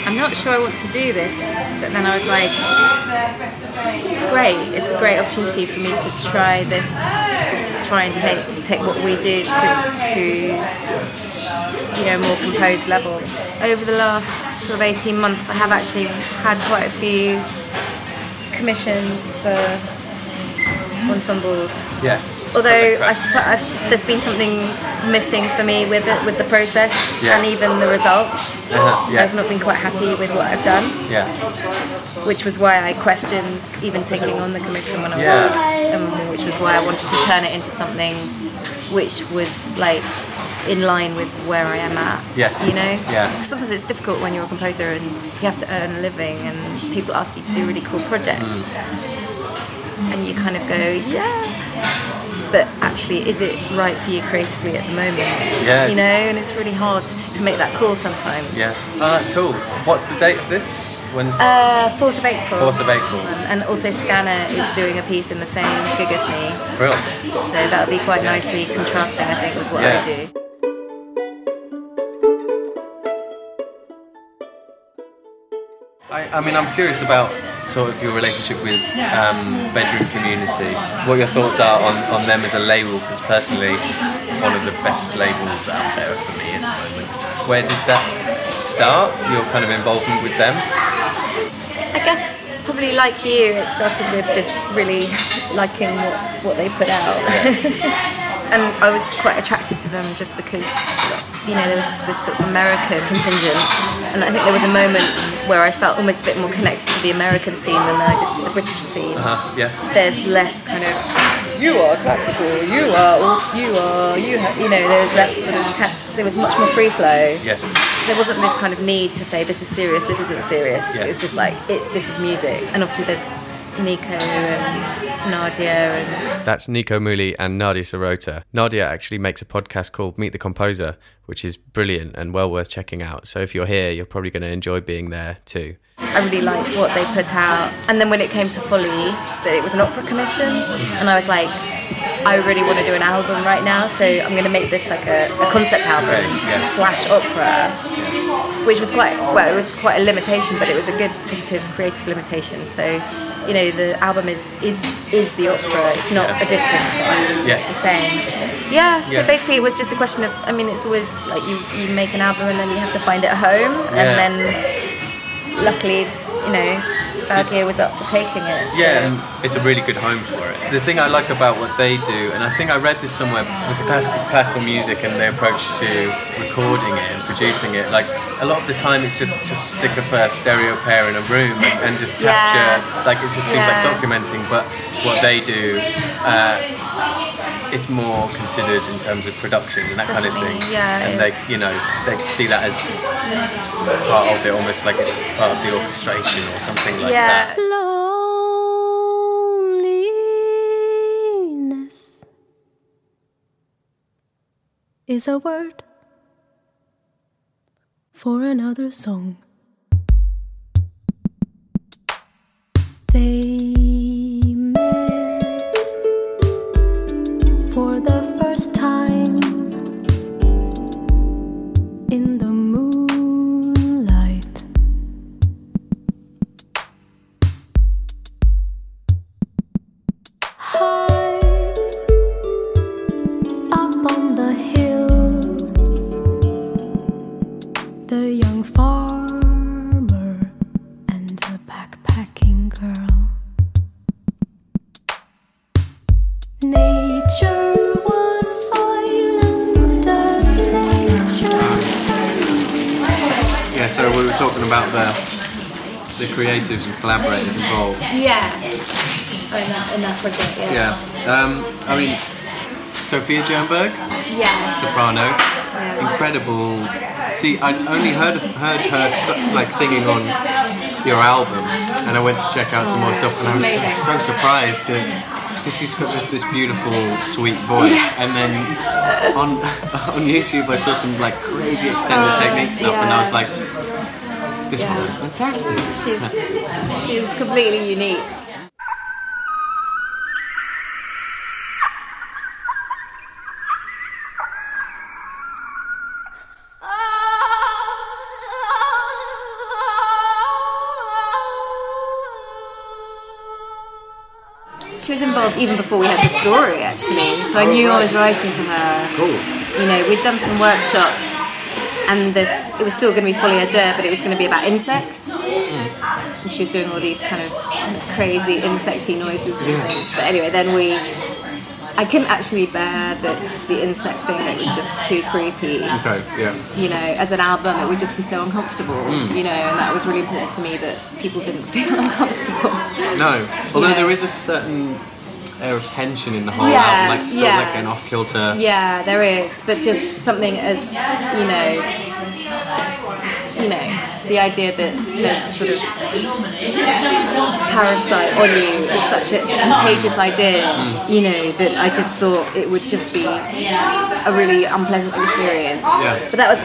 Speaker 3: I'm not sure I want to do this. But then I was like, great. It's a great opportunity for me to try this, try and take take what we do to to you know more composed level. Over the last sort of 18 months, I have actually had quite a few commissions for ensembles.
Speaker 2: Yes.
Speaker 3: Although
Speaker 2: Perfect.
Speaker 3: I f- I f- there's been something missing for me with it, with the process
Speaker 2: Yeah.
Speaker 3: and even the result.
Speaker 2: Uh-huh, yeah.
Speaker 3: I've not been quite happy with what I've done
Speaker 2: Yeah.
Speaker 3: which was why I questioned even taking on the commission when I was
Speaker 2: Yeah.
Speaker 3: asked, and which was why I wanted to turn it into something which was like in line with where I am at.
Speaker 2: Yes.
Speaker 3: You know?
Speaker 2: Yeah.
Speaker 3: Sometimes it's difficult when you're a composer and you have to earn a living and people ask you to do really cool projects. And you kind of go, yeah. But actually, is it right for you creatively at the moment?
Speaker 2: Yes.
Speaker 3: You know, and it's really hard to, to make that call sometimes.
Speaker 2: Yeah. Oh, that's cool. What's the date of this? When's
Speaker 3: Uh, 4th of April.
Speaker 2: 4th of April.
Speaker 3: And also Scanner is doing a piece in the same gig as me.
Speaker 2: Brilliant.
Speaker 3: So that'll be quite nicely contrasting, I think, with what
Speaker 2: Yeah.
Speaker 3: I do.
Speaker 2: I, I mean, I'm curious about sort of your relationship with um, Bedroom Community. What your thoughts are on, on them as a label? Because personally, one of the best labels out there for me at the moment. Where did that start? Your kind of involvement with them?
Speaker 3: I guess probably like you, it started with just really liking what, what they put out. (laughs) and I was quite attracted to them just because you know there was this sort of American contingent, and I think there was a moment where I felt almost a bit more connected to the American scene than I did to the British scene.
Speaker 2: Uh-huh, yeah.
Speaker 3: There's less kind of you are classical, you are, you are, you ha-, you know. There's less sort of cat- there was much more free flow.
Speaker 2: Yes.
Speaker 3: There wasn't this kind of need to say this is serious, this isn't serious.
Speaker 2: Yeah.
Speaker 3: It was just like it, this is music, and obviously there's Nico and Nadia and
Speaker 2: That's Nico Muhly and Nadia Sirota. Nadia actually makes a podcast called Meet the Composer, which is brilliant and well worth checking out. So if you're here, you're probably going to enjoy being there too.
Speaker 3: I really like what they put out. And then when it came to Folie, that it was an opera commission, and I was like, I really want to do an album right now, so I'm going to make this like a, a concept album
Speaker 2: yeah.
Speaker 3: slash opera, which was quite well, it was quite a limitation, but it was a good positive creative limitation. So, you know, the album is is is the opera. It's not a different one.
Speaker 2: Yes.
Speaker 3: It's the same. Yeah. So
Speaker 2: Yeah.
Speaker 3: basically, it was just a question of. I mean, it's always like you you make an album and then you have to find it at home,
Speaker 2: Yeah.
Speaker 3: and then luckily, you know, Valgeir was up for taking it. so-
Speaker 2: Yeah, it's a really good home for it. The thing I like about what they do, and I think I read this somewhere with the classical, classical music and their approach to recording it and producing it, like a lot of the time it's just just stick up a stereo pair in a room and, and just
Speaker 3: Yeah.
Speaker 2: capture, like it just seems
Speaker 3: Yeah.
Speaker 2: like documenting, but what they do, uh, it's more considered in terms of production and that kind of thing.
Speaker 3: Yeah,
Speaker 2: and they, you know, they see that as part of it, almost like it's part of the orchestration or something like
Speaker 3: Yeah.
Speaker 5: Loneliness is a word for another song. They
Speaker 2: about the the creatives and collaborators involved.
Speaker 3: Yeah. Oh, in that, in that project, yeah.
Speaker 2: Yeah. Um, I mean, Sofia Jernberg,
Speaker 3: Yeah.
Speaker 2: soprano, incredible. See, I only heard heard her st- like singing on your album, and I went to check out some more stuff, and I was so, so surprised to because she's got this, this beautiful, sweet voice, and then on (laughs) on YouTube I saw some like crazy extended
Speaker 3: Oh,
Speaker 2: technique stuff, and I was like, this
Speaker 3: Yeah.
Speaker 2: woman is fantastic.
Speaker 3: She's she's completely unique. She was involved even before we had the story, actually. So I knew I was writing for her.
Speaker 2: Cool.
Speaker 3: You know, we'd done some workshops, and this it was still going to be deux, but it was going to be about insects. And she was doing all these kind of crazy insecty noises and
Speaker 2: Yeah.
Speaker 3: things. But anyway, then we. I couldn't actually bear the, the insect thing, it was just too creepy.
Speaker 2: Okay. Yeah.
Speaker 3: You know, as an album, it would just be so uncomfortable,
Speaker 2: Mm.
Speaker 3: you know, and that was really important to me that people didn't (laughs) feel uncomfortable.
Speaker 2: No, although
Speaker 3: know.
Speaker 2: there is a certain air of tension in the whole
Speaker 3: Yeah,
Speaker 2: album, like sort
Speaker 3: yeah.
Speaker 2: of like an off kilter.
Speaker 3: Yeah, there is, but just something as you know, you know, the idea that there's a sort of parasite on you is such a contagious idea,
Speaker 2: Mm.
Speaker 3: you know, that I just thought it would just be a really unpleasant experience.
Speaker 2: Yeah.
Speaker 3: But that was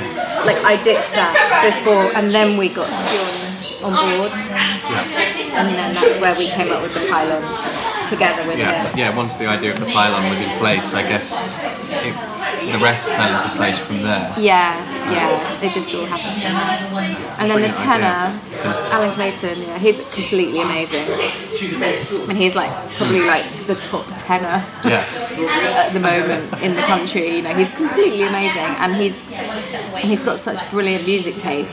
Speaker 3: like I ditched that before, and then we got Sjón on board,
Speaker 2: Yeah.
Speaker 3: and then that's where we came up with the pylon together with
Speaker 2: Yeah,
Speaker 3: him.
Speaker 2: yeah. Once the idea of the pylon was in place, I guess it, the rest fell into place from there.
Speaker 3: Yeah, yeah, it just all happened. And then the tenor. Allan Clayton, yeah, he's completely amazing. And he's like probably like the top tenor
Speaker 2: Yeah.
Speaker 3: at the moment in the country. You know, he's completely amazing, and he's he's got such brilliant music taste.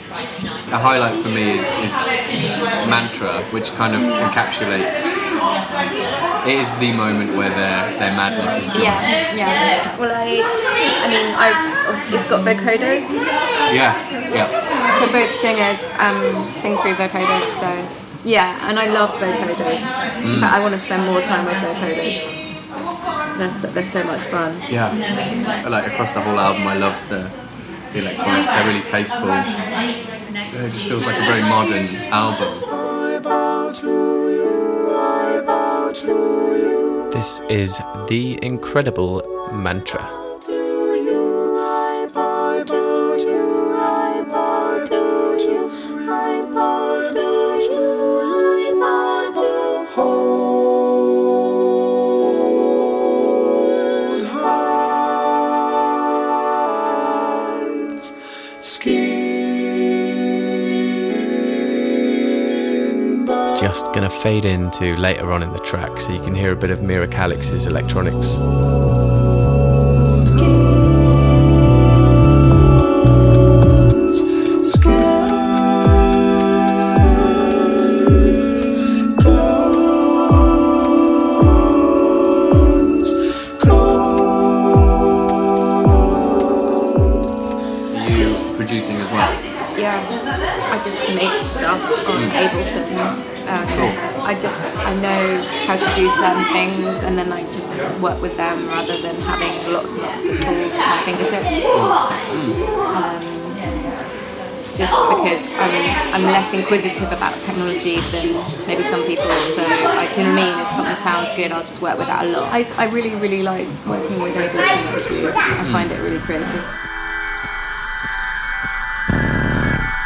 Speaker 2: The highlight for me is, is mantra, which kind of encapsulates it is the moment where their their madness is drawn.
Speaker 3: Yeah, yeah. Well, I, I mean, I obviously it's got vocoders.
Speaker 2: Yeah, yeah.
Speaker 3: So both singers um, sing through vocoders. So yeah, and I love vocoders.
Speaker 2: Mm.
Speaker 3: But I want to spend more time with vocoders. They're so, they're so much fun.
Speaker 2: Yeah, like across the whole album, I love the, the electronics. They're really tasteful. It just feels like a very modern album. This is the incredible mantra. Just gonna fade into later on in the track so you can hear a bit of Mira Calix's electronics. You producing as well?
Speaker 3: Yeah, I just make stuff on hmm. Ableton. I just I know how to do certain things, and then I just work with them rather than having lots and lots of tools at my fingertips. Um, just because I'm I'm less inquisitive about technology than maybe some people. So I, do you know what I mean? If something sounds good, I'll just work with that a lot. I, I really really like working with Ableton. Actually, I find it really creative.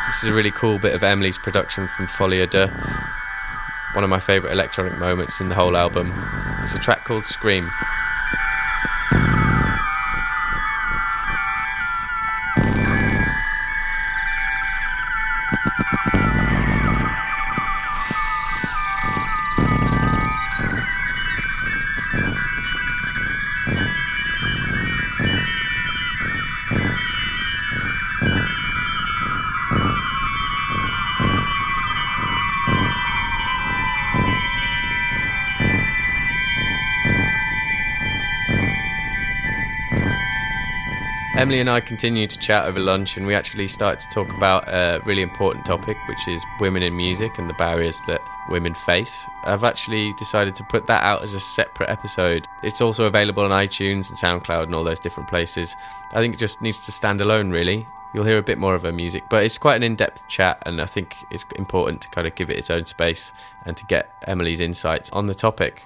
Speaker 2: This is a really cool bit of Emily's production from Folie à Deux. One of my favourite electronic moments in the whole album. It's a track called Scream. Emily and I continued to chat over lunch, and we actually started to talk about a really important topic, which is women in music and the barriers that women face. I've actually decided to put that out as a separate episode. It's also available on iTunes and SoundCloud and all those different places. I think it just needs to stand alone, really. You'll hear a bit more of her music, but it's quite an in depth chat, and I think it's important to kind of give it its own space and to get Emily's insights on the topic.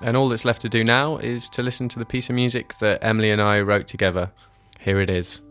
Speaker 2: And all that's left to do now is to listen to the piece of music that Emily and I wrote together. Here it is.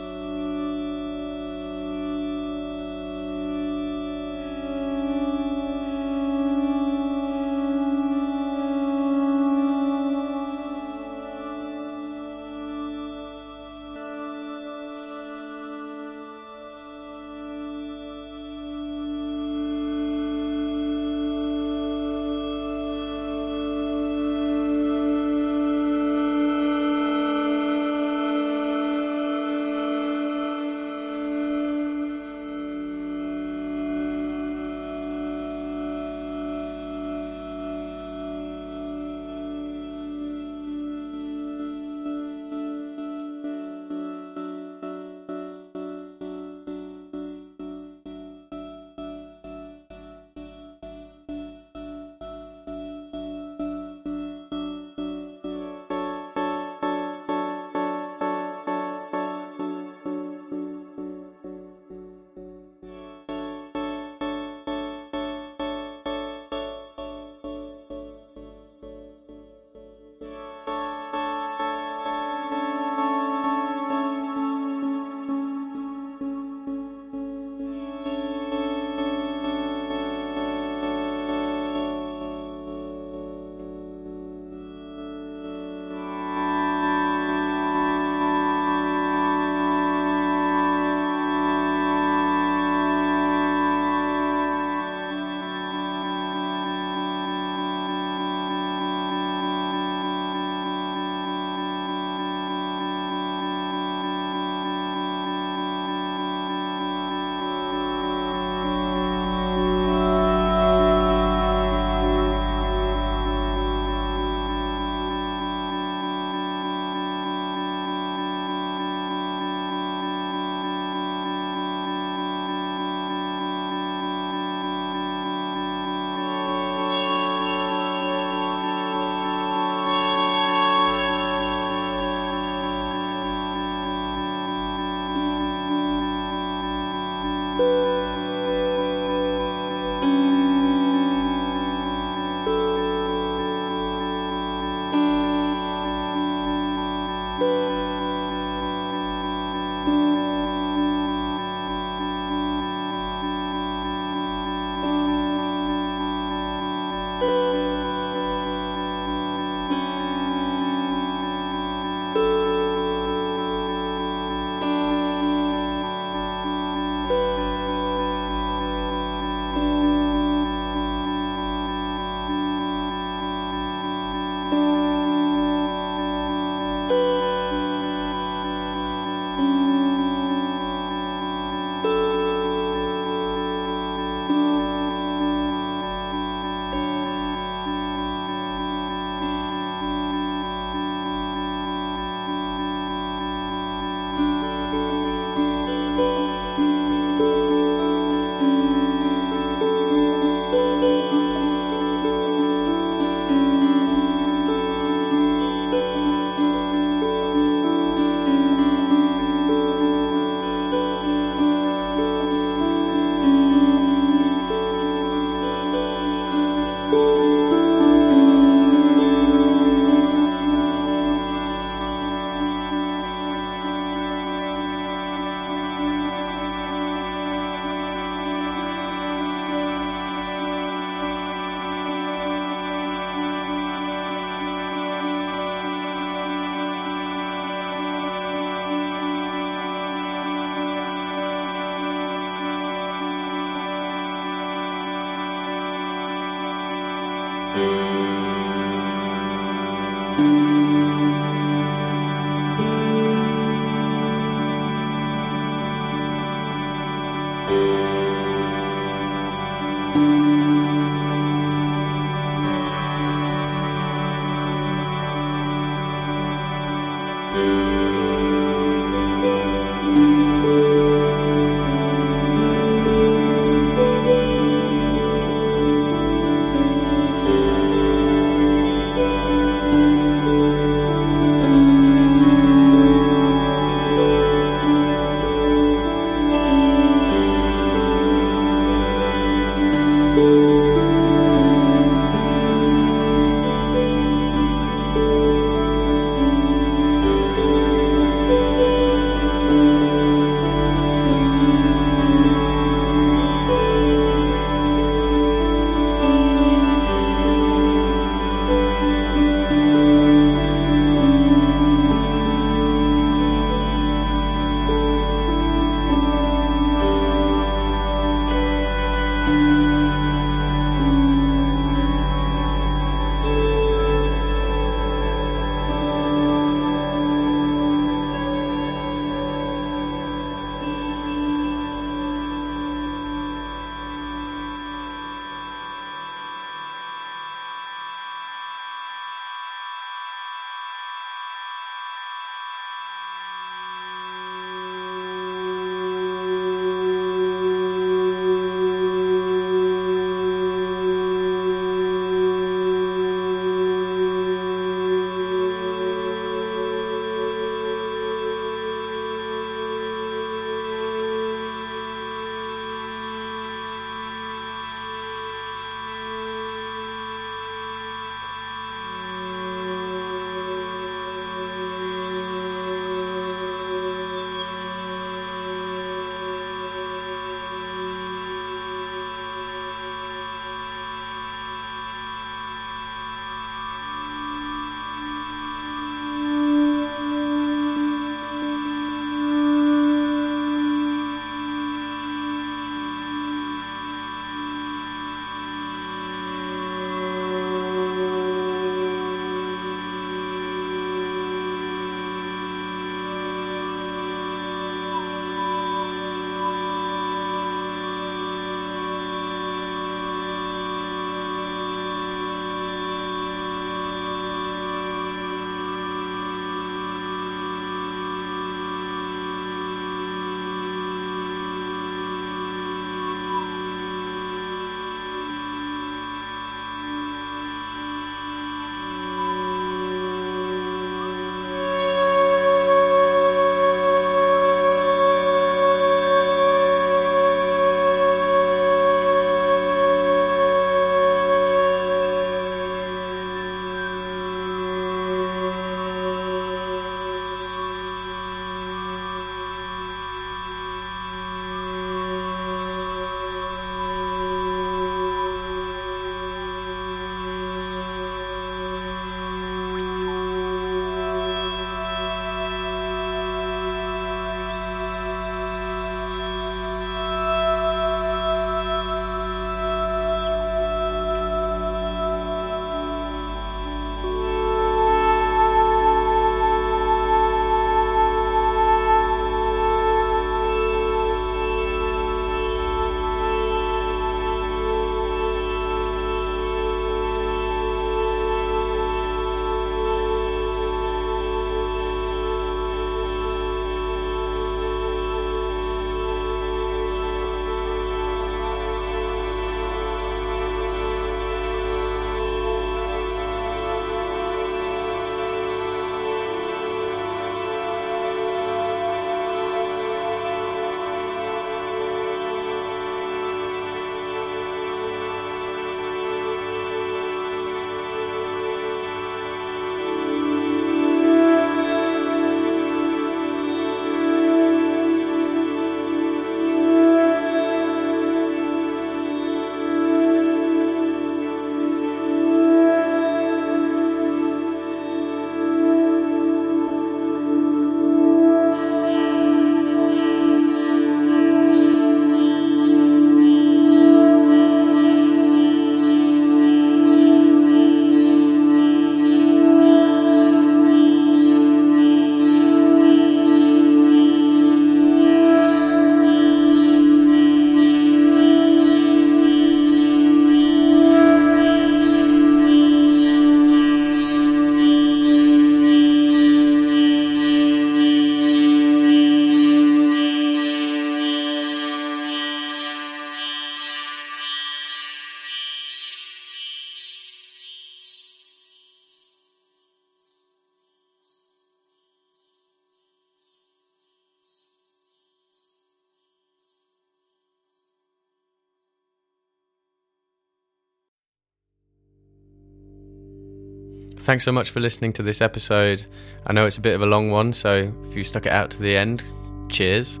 Speaker 2: Thanks so much for listening to this episode. I know it's a bit of a long one, so if you stuck it out to the end, cheers.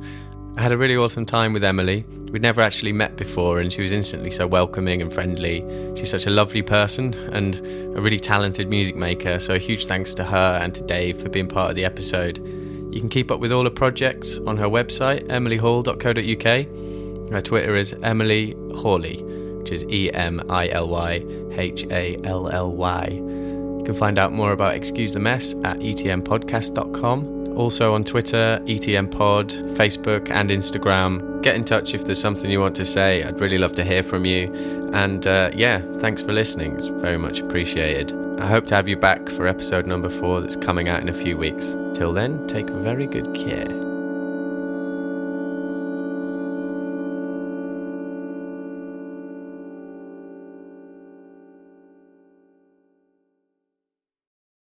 Speaker 2: I had a really awesome time with Emily. We'd never actually met before, and she was instantly so welcoming and friendly. She's such a lovely person and a really talented music maker, so a huge thanks to her and to Dave for being part of the episode. You can keep up with all her projects on her website, emilyhall.co.uk. Her Twitter is Emily Hally, which is E M I L Y H A L L Y. You can find out more about Excuse the Mess at etmpodcast.com. Also on Twitter, etmpod, Facebook, and Instagram. Get in touch if there's something you want to say. I'd really love to hear from you. And uh, yeah, thanks for listening. It's very much appreciated. I hope to have you back for episode number four that's coming out in a few weeks. Till then, take very good care.